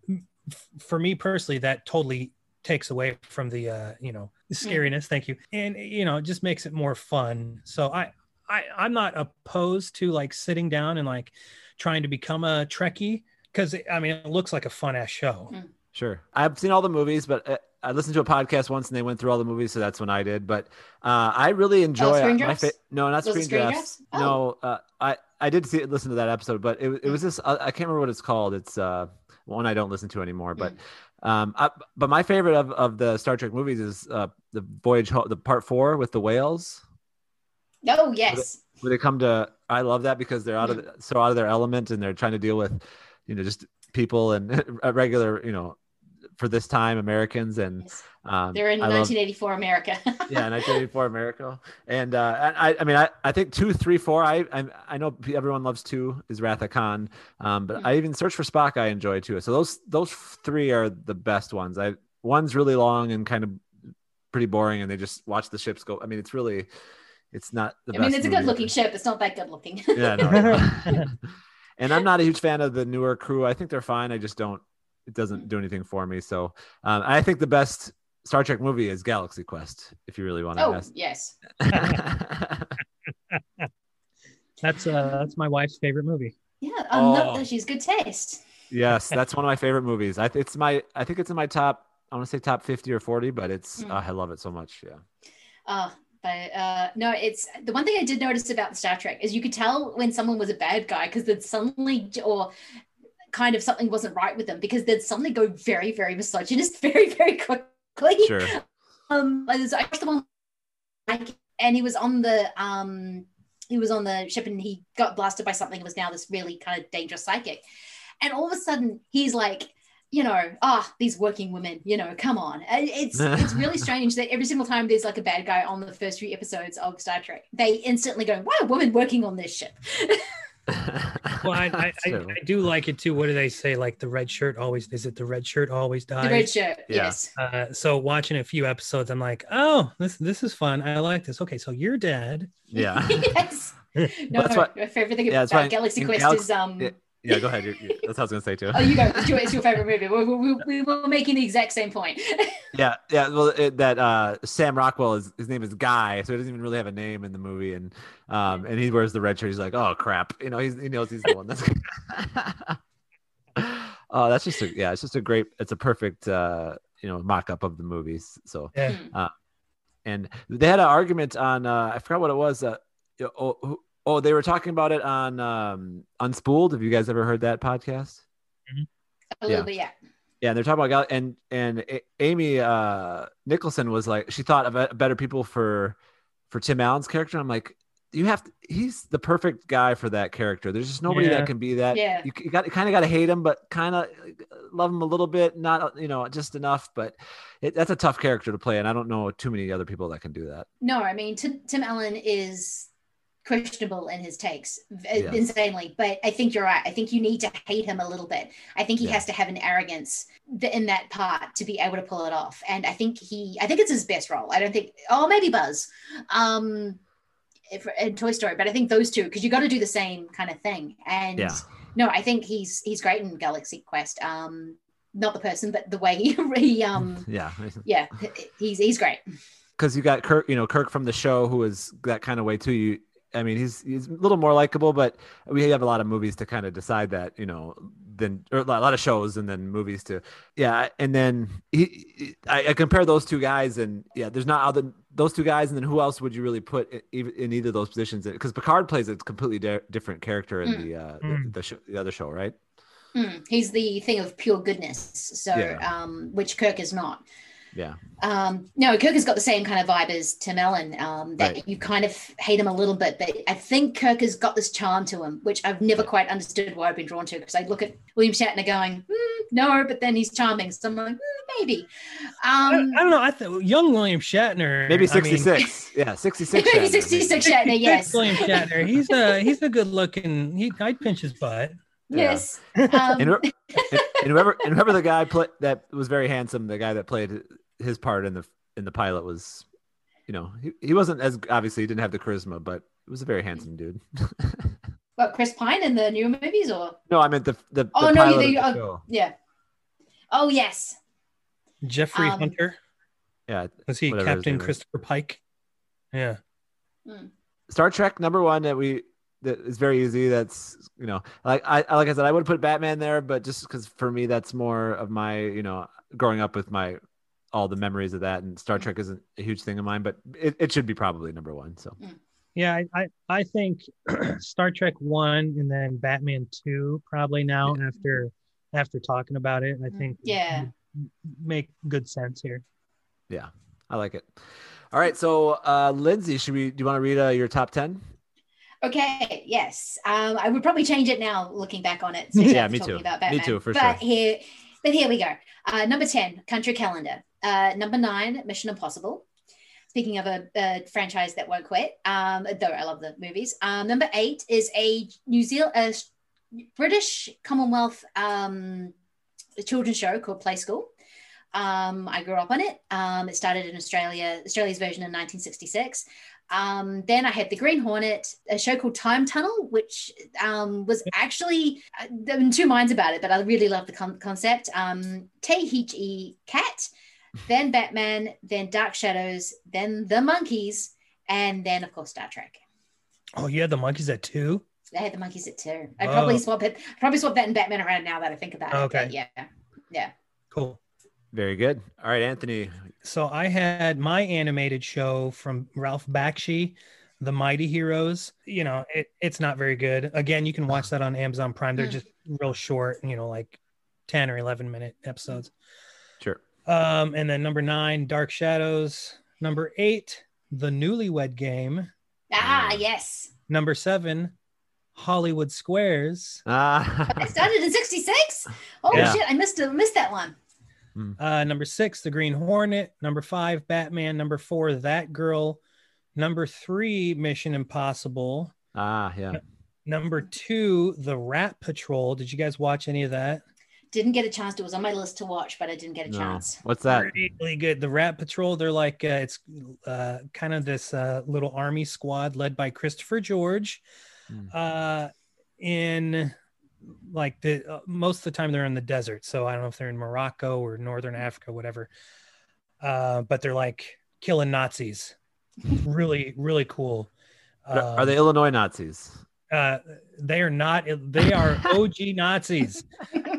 for me personally that totally takes away from the uh you know the scariness thank you and you know it just makes it more fun so i i i'm not opposed to like sitting down and like trying to become a trekkie because i mean it looks like a fun ass show Sure. I've seen all the movies, but uh, I listened to a podcast once and they went through all the movies, so that's when I did. But uh, I really enjoy Screen my Drafts? no, not screen Screen drafts. Drafts? Oh. No, uh, I I did see listen to that episode, but it, it was Mm. this uh, I can't remember what it's called. It's uh one I don't listen to anymore, but Mm. um I, but my favorite of, of the Star Trek movies is uh the Voyage Home, the part four with the whales. oh yes where they come to i love that because they're out of Mm. so out of their element and they're trying to deal with you know just people and regular you know for this time americans and Yes. um they're in I love- 1984 America. yeah 1984 america and uh i i mean i i think two three four i i, I know everyone loves two is wrath of khan um but Mm. i even search for spock i enjoy too so those those three are the best ones i one's really long and kind of pretty boring and they just watch the ships go i mean it's really it's not the I mean, it's a good looking ever. ship. It's not that good looking. Yeah, no. and I'm not a huge fan of the newer crew. I think they're fine. I just don't. It doesn't do anything for me. So um, I think the best Star Trek movie is Galaxy Quest. If you really want to oh ask. yes. that's uh that's my wife's favorite movie Yeah. Um, no, Oh. she's good taste. yes, that's one of my favorite movies. I, it's my. I think it's in my top I want to say top 50 or 40, but it's Mm. uh, I love it so much. Yeah. Oh, but uh, no, it's the one thing I did notice about Star Trek is you could tell when someone was a bad guy because they'd suddenly or kind of something wasn't right with them because they'd suddenly go very, very misogynist very, very quickly. Sure. Um, actually the one, and he was on the um, he was on the ship and he got blasted by something and was now this really kind of dangerous psychic, and all of a sudden he's like. You know, ah, these working women. You know, come on. And It's it's really strange that every single time there's like a bad guy on the first few episodes of Star Trek, they instantly go, "Why a woman working on this ship?" Well, I, I, I, So- I do like it too. What do they say? Like the red shirt always is it the red shirt always dies? The red shirt. Yeah. Yes. Uh, so watching a few episodes, I'm like, oh, this this is fun. I like this. Okay, so you're dead. yeah. yes. No, That's why- my favorite thing yeah, about Galaxy Quest Galaxy- is um. Yeah. Yeah, go ahead. You- you- that's what I was gonna say too. Oh, you go. It's your, it's your favorite movie. We're, we're, we're, we're making the exact same point. Yeah, yeah. Well, it, that uh, Sam Rockwell is his name is Guy, so he doesn't even really have a name in the movie, and um, and he wears the red shirt. He's like, oh crap, you know, he's, he knows he's the one. That's. oh, that's just a yeah. It's just a great. It's a perfect uh, you know mock up of the movies. So Yeah. Hmm. and they had an argument on uh, I forgot what it was. Uh, oh, who- oh, they were talking about it on um, Unspooled. Have you guys ever heard that podcast? a little bit, yeah. Yeah, and they're talking about and and Amy uh Nicholson was like she thought of a- better people for for Tim Allen's character. I'm like, you have to, he's the perfect guy for that character. There's just nobody Yeah. that can be that. Yeah. You, you got kind of got to hate him, but kind of love him a little bit, not you know just enough. But it, that's a tough character to play, and I don't know too many other people that can do that. No, I mean Tim, Tim Allen is questionable in his takes v- Yes. insanely. But i think you're right. I think you need to hate him a little bit. I think he Yeah. has to have an arrogance in that part to be able to pull it off. And i think he i think it's his best role. I don't think oh maybe buzz um in toy story but i think those two because you got to do the same kind of thing. And Yeah. no i think he's he's great in galaxy quest. Um not the person but the way he, he um Yeah, yeah he's he's great. Because you got Kirk, you know Kirk from the show, who is that kind of way too. You, I mean, he's he's a little more likable, but we have a lot of movies to kind of decide that, you know, then or a lot of shows and then movies to, yeah, and then he, he- I, I compare those two guys, and yeah, there's not other those two guys, and then who else would you really put in, in either of those positions? Because Picard plays a completely di- different character in Mm. the uh, Mm. the, the, show, the other show, right? Mm, he's the thing of pure goodness, so Yeah. um, which Kirk is not. Yeah, Um, no, Kirk has got the same kind of vibe as Tim Allen. Um, that Right. you kind of hate him a little bit, but I think Kirk has got this charm to him, which I've never quite understood why I've been drawn to. Because I look at William Shatner going, "Hmm, no, but then he's charming, so I'm like, "Hmm, maybe. I, Um, I don't know. I thought young William Shatner. maybe I mean, 66. yeah, 66. maybe 66 Shatner, yes, William Shatner. He's a he's a good looking. He I'd pinch his butt. Yeah. yes. Um, and, whoever, and, and whoever and whoever the guy play, that was very handsome, the guy that played his part in the in the pilot was, you know, he, he wasn't as obviously he didn't have the charisma, but he was a very handsome dude. what Chris Pine in the new movies, or no, I meant the the, the Oh, no, pilot you- of the oh. show. yeah. Oh yes, Jeffrey Um, Hunter Yeah, was he Captain. Christopher Pike? Yeah. Star Trek number one that we that is very easy. That's you know, like I like I said, I would put Batman there, but just because for me that's more of my you know growing up with my all the memories of that, and Star Trek isn't a huge thing of mine, but it, it should be probably number one. So Yeah, I, I, I think Star Trek one and then Batman two probably now after after talking about it, I think yeah. make good sense here. Yeah, I like it. All right, so uh, Lindsay, should we? Do you want to read uh, your top ten? Okay, yes. Um, I would probably change it now, looking back on it. Yeah, me too. About Me too, for but sure. Here, but here we go. Uh, number ten, Country Calendar. Uh, number nine, Mission Impossible. Speaking of a, a franchise that won't quit, um, though I love the movies. Um, number eight is a New Zealand, a British Commonwealth um, children's show called Play School. Um, I grew up on it. Um, it started in Australia, Australia's version in 1966. Um, then I had The Green Hornet, a show called Time Tunnel, which um, was actually, uh, I'm in two minds about it, but I really love the con- concept. Um, Cat, then Batman, then Dark Shadows, then The Monkees, and then, of course, Star Trek. Oh, you had the monkees at two? They had the monkees at two. I'd Oh. probably swap it, probably swap that and Batman around now that I think about it. Okay. yeah. Yeah. Cool. Very good. All right, Anthony. So I had my animated show from Ralph Bakshi, The Mighty Heroes. You know, it, it's not very good. Again, you can watch that on Amazon Prime. They're Mm. just real short, you know, like 10 or 11 minute episodes. Sure. Um, and then number nine, Dark Shadows. Number eight, The Newlywed Game. Ah, Yeah. yes. Number seven, Hollywood Squares. Ah, It started in '66. Oh Yeah. shit! I missed it. Missed that one. Uh, number six, The Green Hornet. Number five, Batman. Number four, That Girl. Number three, Mission Impossible. ah, yeah. Number two, The Rat Patrol. Did you guys watch any of that? Didn't get a chance. It was on my list to watch, but I didn't get a No. chance. What's that? Really good. The Rat Patrol. They're like uh, it's uh, kind of this uh, little army squad led by Christopher George. Uh, in like the uh, most of the time they're in the desert. So I don't know if they're in Morocco or Northern Africa, whatever. Uh, but they're like killing Nazis. really, really cool. Are- Are Um, they Illinois Nazis? uh, they are not. They are OG Nazis,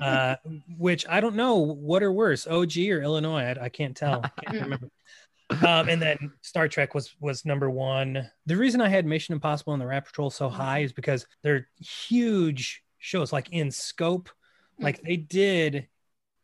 uh, which I don't know what are worse, OG or Illinois. I, I can't tell. I can't remember. Um, and then Star Trek was was number one. The reason I had Mission Impossible and the Rat Patrol so high is because they're huge shows, like in scope. Like they did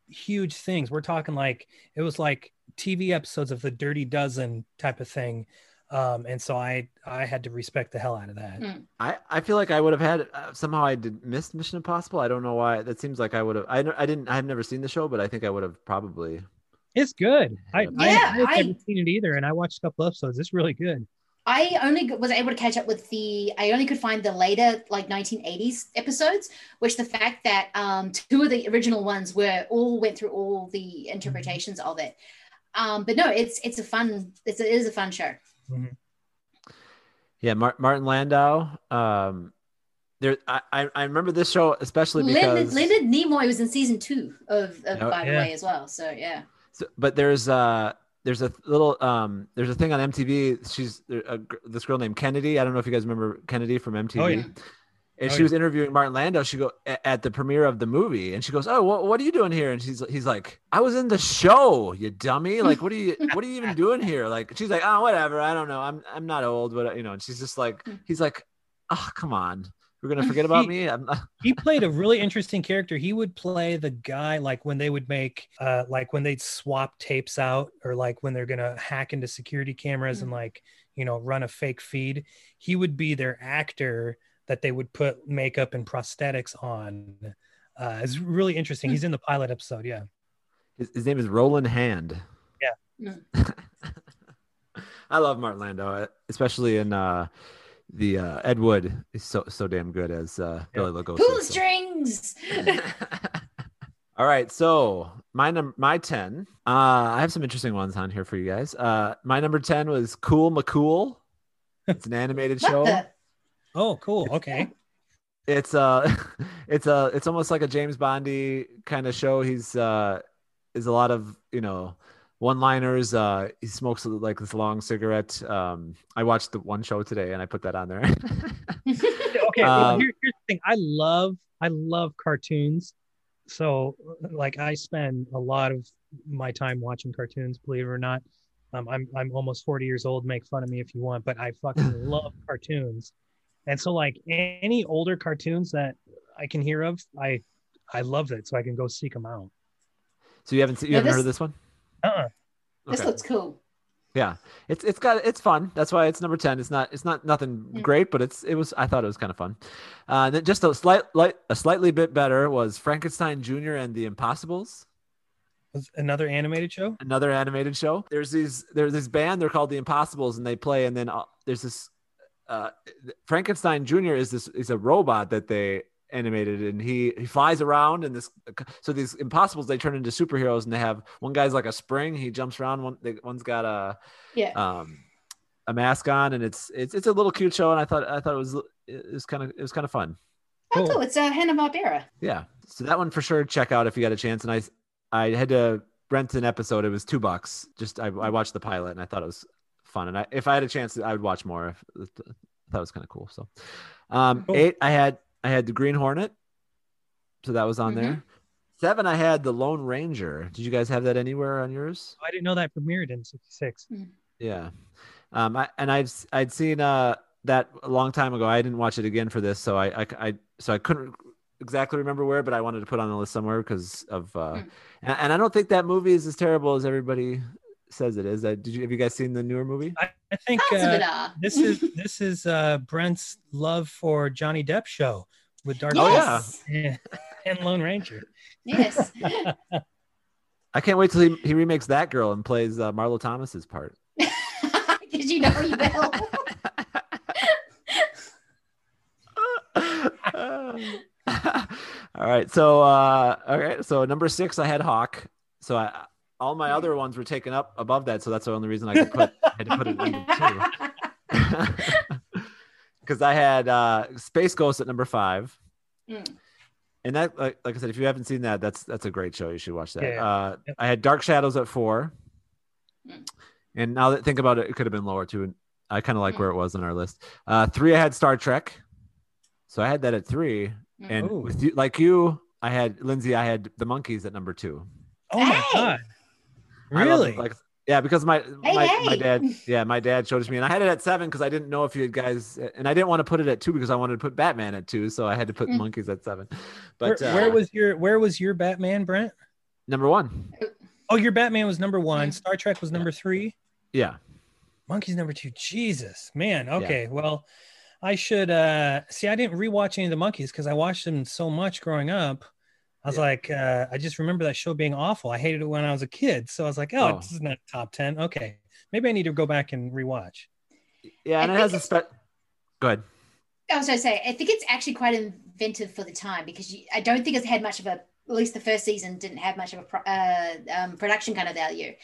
huge things. We're talking like it was like TV episodes of the Dirty Dozen type of thing. Um, and so I I had to respect the hell out of that. Mm. I, I feel like I would have had uh, somehow I did missed Mission Impossible. I don't know why. That seems like I would have. I, I didn't. I've never seen the show, but I think I would have probably. It's good. I, Yeah, I, I've I- never seen it either, and I watched a couple episodes. It's really good. I only was able to catch up with the. I only could find the later, like 1980s episodes, which the fact that um, two of the original ones were all went through all the interpretations of it. Um, but no, it's it's a fun. It's a, it is a fun show. Yeah, Mar- Martin Landau. Um, there. I, I I remember this show especially Leonard, because. Leonard Nimoy was in season two of, of Oh, By the yeah. Way as well. So yeah. So, but there's uh there's a little um there's a thing on MTV. She's there- a, this girl named Kennedy. I don't know if you guys remember Kennedy from MTV. Oh, yeah. And Oh, she yeah. was interviewing Martin Landau. She go at the premiere of the movie, and she goes, "Oh, what, what are you doing here?" And she's he's like, "I was in the show, you dummy! Like, what are you what are you even doing here?" Like, she's like, "Oh, whatever. I don't know. I'm I'm not old, but you know." And she's just like, he's like, "Oh, come on, we're gonna forget about He- me." I'm not, He played a really interesting character. He would play the guy like when they would make uh like when they'd swap tapes out or like when they're gonna hack into security cameras and like you know run a fake feed. He would be their actor that they would put makeup and prosthetics on. Uh, it's really interesting. He's in the pilot episode. Yeah. his, his name is Rollin Hand. Yeah. I love Martin Landau, uh, especially in uh, the uh, Ed Wood. is so so damn good as uh, Billy Lugosi. Pool so. strings. All right, so my num- my ten. Uh, I have some interesting ones on here for you guys. Uh, my number ten was Cool McCool. It's an animated show. the? Oh, cool. Okay. It's uh, it's a it's almost like a James Bondy kind of show. He's uh, is a lot of you know one liners. Uh, he smokes like this long cigarette. Um, I watched the one show today and I put that on there. okay well, Um, here- here's the thing i love i love cartoons so like i spend a lot of my time watching cartoons believe it or not um, i'm i'm almost 40 years old make fun of me if you want but i fucking love cartoons and so like any older cartoons that i can hear of i i love it so i can go seek them out so you haven't seen, you Yeah, haven't heard of this one? Uh-uh. This Okay. looks cool. Yeah, it's it's got it's fun. That's why it's number ten. It's not it's not nothing Mm. great, but it's it was I thought it was kind of fun. Uh, then just a slight light a slightly bit better was Frankenstein Jr. and the Impossibles, Was another animated show another animated show. There's these there's this band they're called the Impossibles, and they play. And then uh, there's this uh, Frankenstein Jr. is this is a robot that they animated, and he he flies around, and this so these Impossibles they turn into superheroes, and they have one guy's like a spring, he jumps around. One they, one's got a Yeah. um a mask on and it's it's it's a little cute show and i thought i thought it was it was kind of it was kind of fun Oh, cool. cool. It's uh, Hanna Barbera. yeah so that one for sure check out if you got a chance and i i had to rent an episode it was two bucks just i, I watched the pilot and i thought it was fun and i if i had a chance i would watch more if, i thought it was kind of cool so um Cool. eight i had i had the green hornet so that was on Mhm. there seven, I had The Lone Ranger. Did you guys have that anywhere on yours? I didn't know that premiered in '66. Yeah. Um, I, and I'd I'd seen uh that a long time ago. I didn't watch it again for this, so I I, I so I couldn't exactly remember where, but I wanted to put on the list somewhere because of uh, Mm. and, and I don't think that movie is as terrible as everybody says it is. Uh, did you have you guys seen the newer movie? I, I think Parts of it uh, this is this is uh, Brent's love for Johnny Depp show with Dark Oh, yes. and, and Lone Ranger. Yes. I can't wait till he, he remakes that girl and plays uh, Marlo Thomas's part. Did you know you will? all right, so uh, okay, so number six, I had Hawk. So I, all my other ones were taken up above that, so that's the only reason I could put I had to put it at number two. Because I had uh, Space Ghost at number five, Mm. and that, like, like I said, if you haven't seen that, that's that's a great show. You should watch that. Yeah. Uh, Yep. I had Dark Shadows at four, Mm. and now that think about it, it could have been lower too. And I kind of like where it was on our list. Uh, three, I had Star Trek, so I had that at three. And Ooh. with you, like you, I had Lindsay. I had the monkees at number two. Oh my Hey! god! I love Really? like, yeah, because my Hey, my, hey. my dad, yeah, my dad showed it to me, and I had it at seven because I didn't know if you guys, and I didn't want to put it at two because I wanted to put Batman at two, so I had to put Mm. monkees at seven. But where, uh, where was your Where was your Batman, Brent? number one? Oh, your Batman was number one. Star Trek was number three. Yeah, Monkees number two. Jesus, man. Okay, well, I should uh see. I didn't rewatch any of the monkees because I watched them so much growing up. I was Yeah. like, uh, I just remember that show being awful. I hated it when I was a kid, so I was like, oh, Oh. this is not top ten. Okay, maybe I need to go back and rewatch. yeah, and I it has a think spe- Go ahead. I was going to say, I think it's actually quite inventive for the time because you, I don't think it's had much of a, at least the first season didn't have much of a pro, uh, um, production kind of value.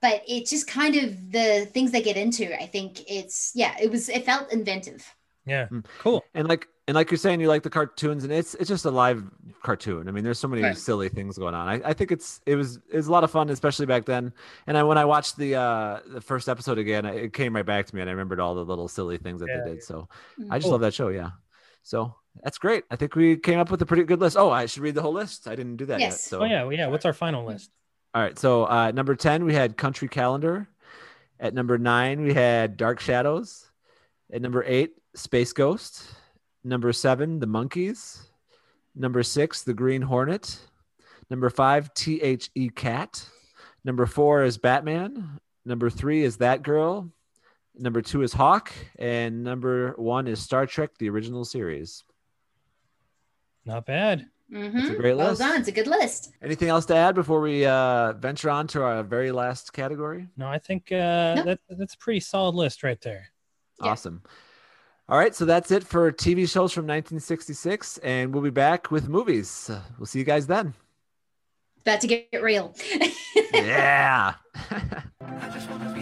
But it's just kind of the things they get into. I think it's, yeah, it was, it felt inventive. Yeah, Mm. cool. And like and like you're saying, you like the cartoons, and it's it's just a live cartoon. I mean, there's so many Right. silly things going on. I, I think it's it was it was a lot of fun, especially back then. And I when I watched the uh the first episode again, it came right back to me, and I remembered all the little silly things that Yeah. they did. So. I just Cool. love that show. Yeah. So that's great. I think we came up with a pretty good list. Oh, I should read the whole list. I didn't do that yet. So Oh yeah, well, yeah. What's our final list? all right. So uh, number 10, we had Country Calendar. At number nine, we had Dark Shadows. At number eight, Space Ghost. Number seven, The Monkees. Number six, The Green Hornet. Number five, T H E Cat. Number four is Batman. Number three is That Girl. Number two is Hawk. And number one is Star Trek, the original series. Not bad. Mhm. a great well list. done. It's a good list. Anything else to add before we uh, venture on to our very last category? No, I think uh, No. that that's a pretty solid list right there. Yeah. Awesome. All right, so that's it for TV shows from 1966, and we'll be back with movies. Uh, We'll see you guys then. About to get real. yeah.